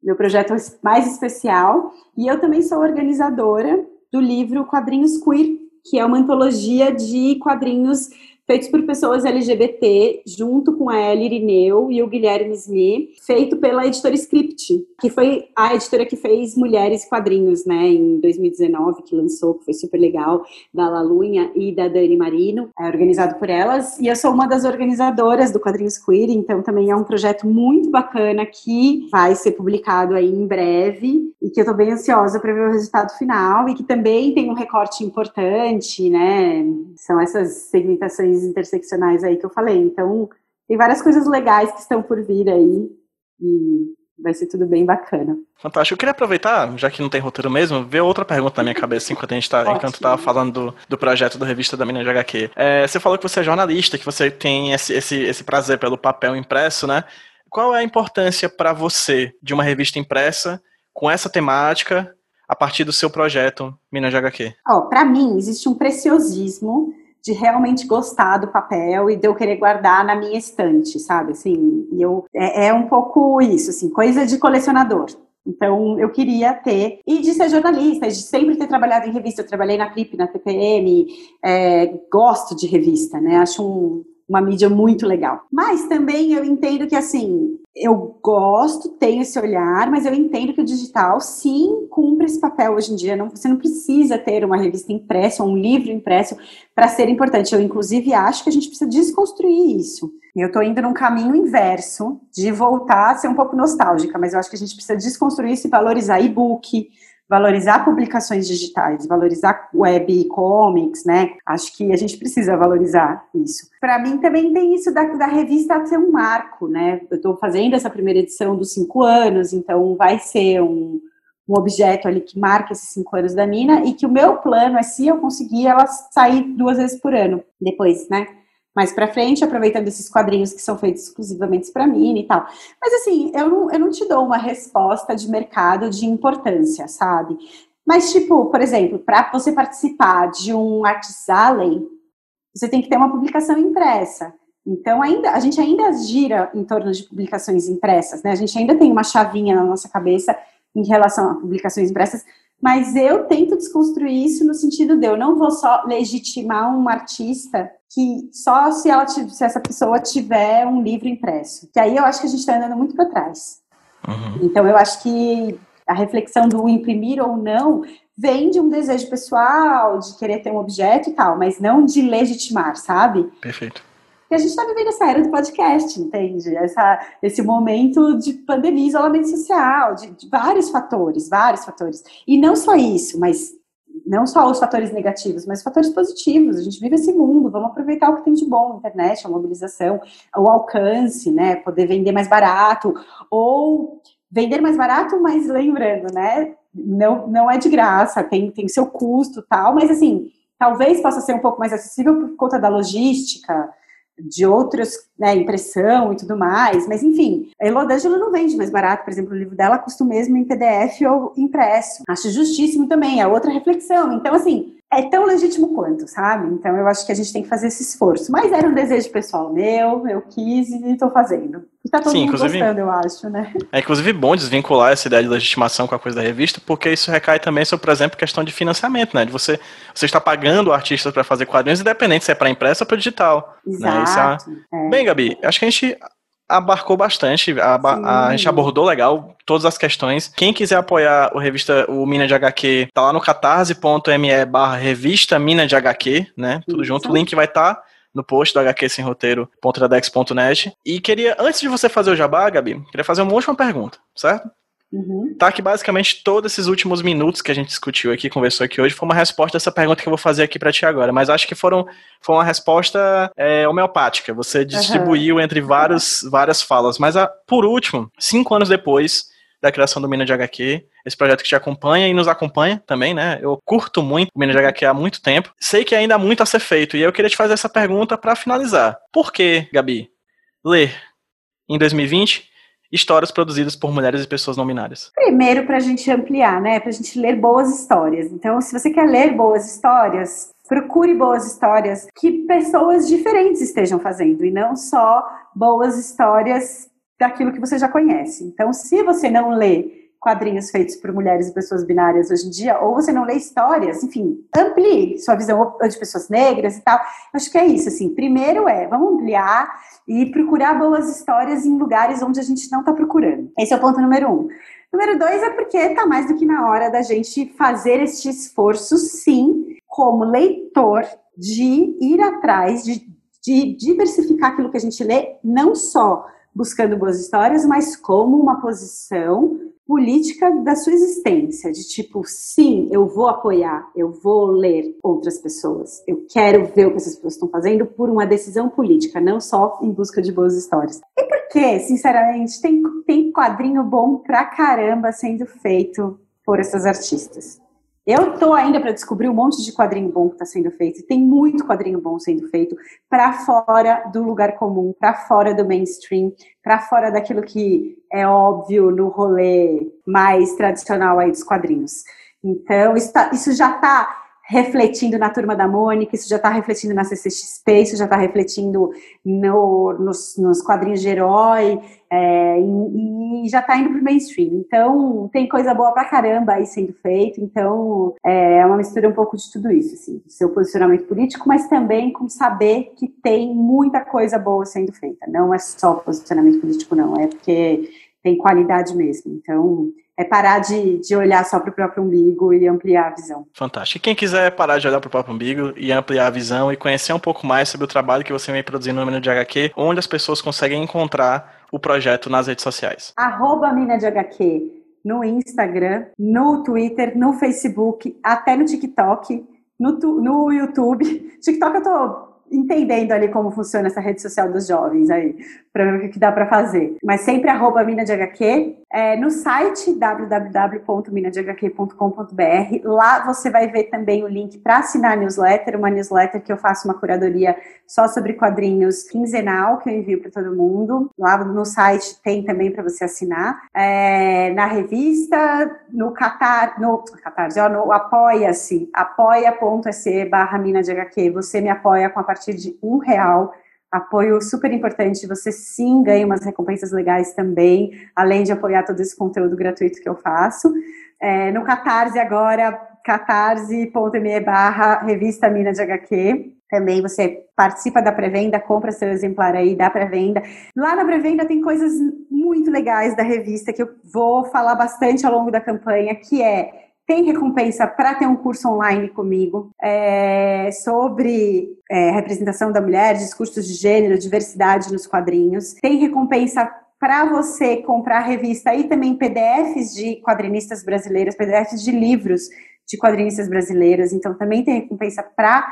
meu projeto mais especial, e eu também sou organizadora do livro Quadrinhos Queer, que é uma antologia de quadrinhos feitos por pessoas LGBT, junto com a Ellie Irineu e o Guilherme Smith, feito pela editora Script, que foi a editora que fez Mulheres Quadrinhos, né, em 2019, que lançou, que foi super legal, da Lalunha e da Dani Marino, é organizado por elas, e eu sou uma das organizadoras do Quadrinhos Queer, então também é um projeto muito bacana que vai ser publicado aí em breve, e que eu tô bem ansiosa para ver o resultado final, e que também tem um recorte importante, né, são essas segmentações interseccionais aí que eu falei. Então, tem várias coisas legais que estão por vir aí e vai ser tudo bem bacana. Fantástico. Eu queria aproveitar, já que não tem roteiro mesmo, ver outra pergunta na minha cabeça enquanto a gente tá, enquanto tava falando do, do projeto da revista da Mina de HQ. É, você falou que você é jornalista, que você tem esse, esse, esse prazer pelo papel impresso, né? Qual é a importância para você de uma revista impressa com essa temática a partir do seu projeto Minas de HQ? Oh, para mim, existe um preciosismo de realmente gostar do papel e de eu querer guardar na minha estante, sabe? Assim, e eu é, é um pouco isso, assim, coisa de colecionador. Então, eu queria ter, e de ser jornalista, de sempre ter trabalhado em revista. Eu trabalhei na Clip, na TPM, é, gosto de revista, né? Acho um, uma mídia muito legal. Mas também eu entendo que, assim, eu gosto, tenho esse olhar, mas eu entendo que o digital sim cumpre esse papel hoje em dia. Não, você não precisa ter uma revista impressa um livro impresso para ser importante. Eu, inclusive, acho que a gente precisa desconstruir isso. Eu estou indo num caminho inverso de voltar a ser um pouco nostálgica, mas eu acho que a gente precisa desconstruir isso e valorizar e-book, valorizar publicações digitais, valorizar web e comics, né? Acho que a gente precisa valorizar isso. Para mim também tem isso da, da revista ser um marco, né? Eu estou fazendo essa primeira edição dos cinco anos, então vai ser um, um objeto ali que marca esses cinco anos da Nina e que o meu plano é se eu conseguir ela sair duas vezes por ano depois, né? Mais para frente, aproveitando esses quadrinhos que são feitos exclusivamente para mim e tal. Mas assim, eu não, eu não te dou uma resposta de mercado de importância, sabe? Mas, tipo, por exemplo, para você participar de um Arts Alley, você tem que ter uma publicação impressa. Então, ainda, a gente ainda gira em torno de publicações impressas, né? A gente ainda tem uma chavinha na nossa cabeça em relação a publicações impressas, mas eu tento desconstruir isso no sentido de eu não vou só legitimar um artista que só se, ela, se essa pessoa tiver um livro impresso. Que aí eu acho que a gente está andando muito para trás. Uhum. Então eu acho que a reflexão do imprimir ou não vem de um desejo pessoal, de querer ter um objeto e tal, mas não de legitimar, sabe? Perfeito. E a gente está vivendo essa era do podcast, entende? Essa, esse momento de pandemia, isolamento social, de, de vários fatores, vários fatores. E não só isso, mas não só os fatores negativos, mas fatores positivos. A gente vive esse mundo, vamos aproveitar o que tem de bom, a internet, a mobilização, o alcance, né? Poder vender mais barato, ou vender mais barato, mas lembrando, né? Não, não é de graça, tem, tem seu custo tal, mas assim, talvez possa ser um pouco mais acessível por conta da logística, de outros, né, impressão e tudo mais, mas enfim, a Elodângela não vende mais barato, por exemplo, o livro dela custa o mesmo em PDF ou impresso. Acho justíssimo também, é outra reflexão. Então, assim, é tão legítimo quanto, sabe? Então eu acho que a gente tem que fazer esse esforço. Mas era um desejo pessoal meu, eu quis e estou fazendo. E tá todo Sim, mundo gostando, eu acho, né? É inclusive bom desvincular essa ideia de legitimação com a coisa da revista, porque isso recai também sobre, por exemplo, questão de financiamento, né? De você, você está pagando artistas para fazer quadrinhos, independente se é para impresso ou para digital. Exato. Né? É... Bem, Gabi, acho que a gente abarcou bastante, a, a, a, gente abordou legal todas as questões. Quem quiser apoiar o revista, o Mina de HQ, tá lá no catarse.me barra revista Mina de HQ, né? Tudo Isso. junto. O link vai estar tá no post do HQ sem roteiro.tradex.net. E queria, antes de você fazer o jabá, Gabi, queria fazer uma última pergunta, certo? Uhum. Tá que basicamente todos esses últimos minutos que a gente discutiu aqui, conversou aqui hoje, foi uma resposta dessa pergunta que eu vou fazer aqui para ti agora. Mas acho que foram, foi uma resposta é, homeopática. Você distribuiu uhum. entre vários, várias falas. Mas a, por último, cinco anos depois da criação do Mina de HQ, esse projeto que te acompanha e nos acompanha também, né? Eu curto muito o Mina de HQ há muito tempo. Sei que ainda há muito a ser feito. E eu queria te fazer essa pergunta para finalizar. Por que, Gabi, ler em 2020 histórias produzidas por mulheres e pessoas não binárias? Primeiro, para a gente ampliar, né? Para a gente ler boas histórias. Então, se você quer ler boas histórias, procure boas histórias que pessoas diferentes estejam fazendo e não só boas histórias daquilo que você já conhece. Então, se você não lê quadrinhos feitos por mulheres e pessoas binárias hoje em dia, ou você não lê histórias, enfim, amplie sua visão de pessoas negras e tal. Acho que é isso, assim. Primeiro é, vamos ampliar e procurar boas histórias em lugares onde a gente não está procurando. Esse é o ponto número um. Número dois é porque está mais do que na hora da gente fazer este esforço, sim, como leitor, de ir atrás, de, de diversificar aquilo que a gente lê, não só buscando boas histórias, mas como uma posição política da sua existência, de tipo, sim, eu vou apoiar, eu vou ler outras pessoas, eu quero ver o que essas pessoas estão fazendo por uma decisão política, não só em busca de boas histórias. E porque, sinceramente, tem, tem quadrinho bom pra caramba sendo feito por essas artistas. Eu tô ainda para descobrir um monte de quadrinho bom que está sendo feito. Tem muito quadrinho bom sendo feito para fora do lugar comum, para fora do mainstream, para fora daquilo que é óbvio no rolê mais tradicional aí dos quadrinhos. Então, isso, tá, isso já está refletindo na turma da Mônica, isso já está refletindo na CCXP, isso já está refletindo no, nos, nos, quadrinhos de herói, é, e, e, já está indo para o mainstream. Então, tem coisa boa pra caramba aí sendo feito, então é, é uma mistura um pouco de tudo isso, assim, seu posicionamento político, mas também com saber que tem muita coisa boa sendo feita. Não é só posicionamento político, não, é porque tem qualidade mesmo. Então, é parar de, de olhar só para o próprio umbigo e ampliar a visão. Fantástico. E quem quiser parar de olhar para o próprio umbigo e ampliar a visão e conhecer um pouco mais sobre o trabalho que você vem produzindo no Mina de HQ, onde as pessoas conseguem encontrar o projeto nas redes sociais? Arroba Mina de HQ no Instagram, no Twitter, no Facebook, até no TikTok, no, no YouTube. TikTok eu tô entendendo ali como funciona essa rede social dos jovens aí, para ver o que dá para fazer. Mas sempre arroba Mina de HQ, é, no site www.minadhq.com.br. Lá você vai ver também o link para assinar a newsletter, uma newsletter que eu faço uma curadoria só sobre quadrinhos quinzenal, que eu envio para todo mundo. Lá no site tem também para você assinar. É, na revista, no Catar, no Catar, no Apoia-se, apoia.se barra Mina de HQ. Você me apoia com a partir de um real apoio super importante. Você sim ganha umas recompensas legais também, além de apoiar todo esse conteúdo gratuito que eu faço. É, no Catarse agora, catarse.me barra revista Mina de HQ. Também você participa da pré-venda, compra seu exemplar aí da pré-venda. Lá na pré-venda tem coisas muito legais da revista que eu vou falar bastante ao longo da campanha, que é tem recompensa para ter um curso online comigo é, sobre é, representação da mulher, discursos de gênero, diversidade nos quadrinhos. Tem recompensa para você comprar revista e também PDFs de quadrinistas brasileiras, PDFs de livros de quadrinistas brasileiras. Então, também tem recompensa para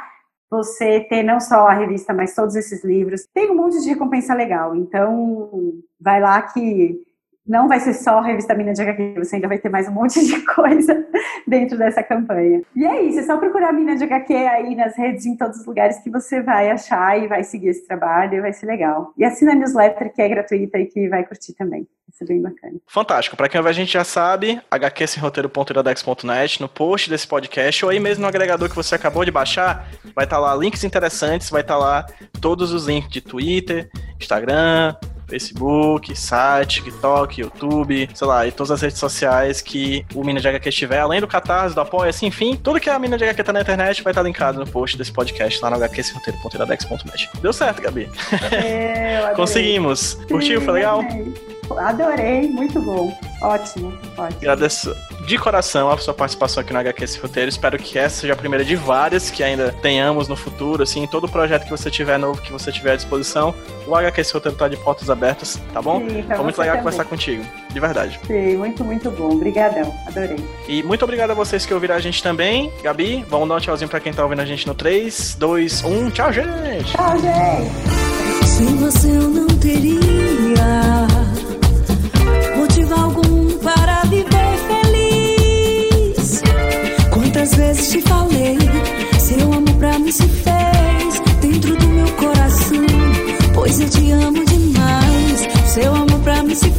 você ter não só a revista, mas todos esses livros. Tem um monte de recompensa legal. Então, vai lá que não vai ser só a revista Mina de HQ, você ainda vai ter mais um monte de coisa dentro dessa campanha. E é isso, é só procurar Mina de HQ aí nas redes, em todos os lugares que você vai achar e vai seguir esse trabalho e vai ser legal. E assina a newsletter que é gratuita e que vai curtir também. É bem bacana. Fantástico. Para quem a gente já sabe, hqsemroteiro.iradex.net, no post desse podcast, ou aí mesmo no agregador que você acabou de baixar, vai estar tá lá links interessantes, vai estar tá lá todos os links de Twitter, Instagram, Facebook, site, TikTok, YouTube, sei lá, e todas as redes sociais que o Mina de HQ tiver, além do Catarse, do Apoia, assim, enfim, tudo que a Mina de HQ tá na internet vai estar linkado no post desse podcast lá no hqsemroteiro.iradex.net. Deu certo, Gabi. É, Conseguimos. Curtiu? Foi legal? Adorei, muito bom. Ótimo, ótimo. Agradeço de coração a sua participação aqui no HQ Esse Roteiro. Espero que essa seja a primeira de várias que ainda tenhamos no futuro, assim, todo projeto que você tiver novo, que você tiver à disposição, o HQ Esse Roteiro tá de portas abertas, tá bom? Sim, Foi muito legal também. conversar contigo, de verdade. Sim, muito, muito bom. Obrigadão, adorei. E muito obrigado a vocês que ouviram a gente também. Gabi, vamos dar um tchauzinho pra quem tá ouvindo a gente no 3, 2, 1. Tchau, gente! Tchau, gente! Se você não teria motivo algum te falei, seu amor pra mim se fez dentro do meu coração. Pois eu te amo demais, seu amor pra mim se faz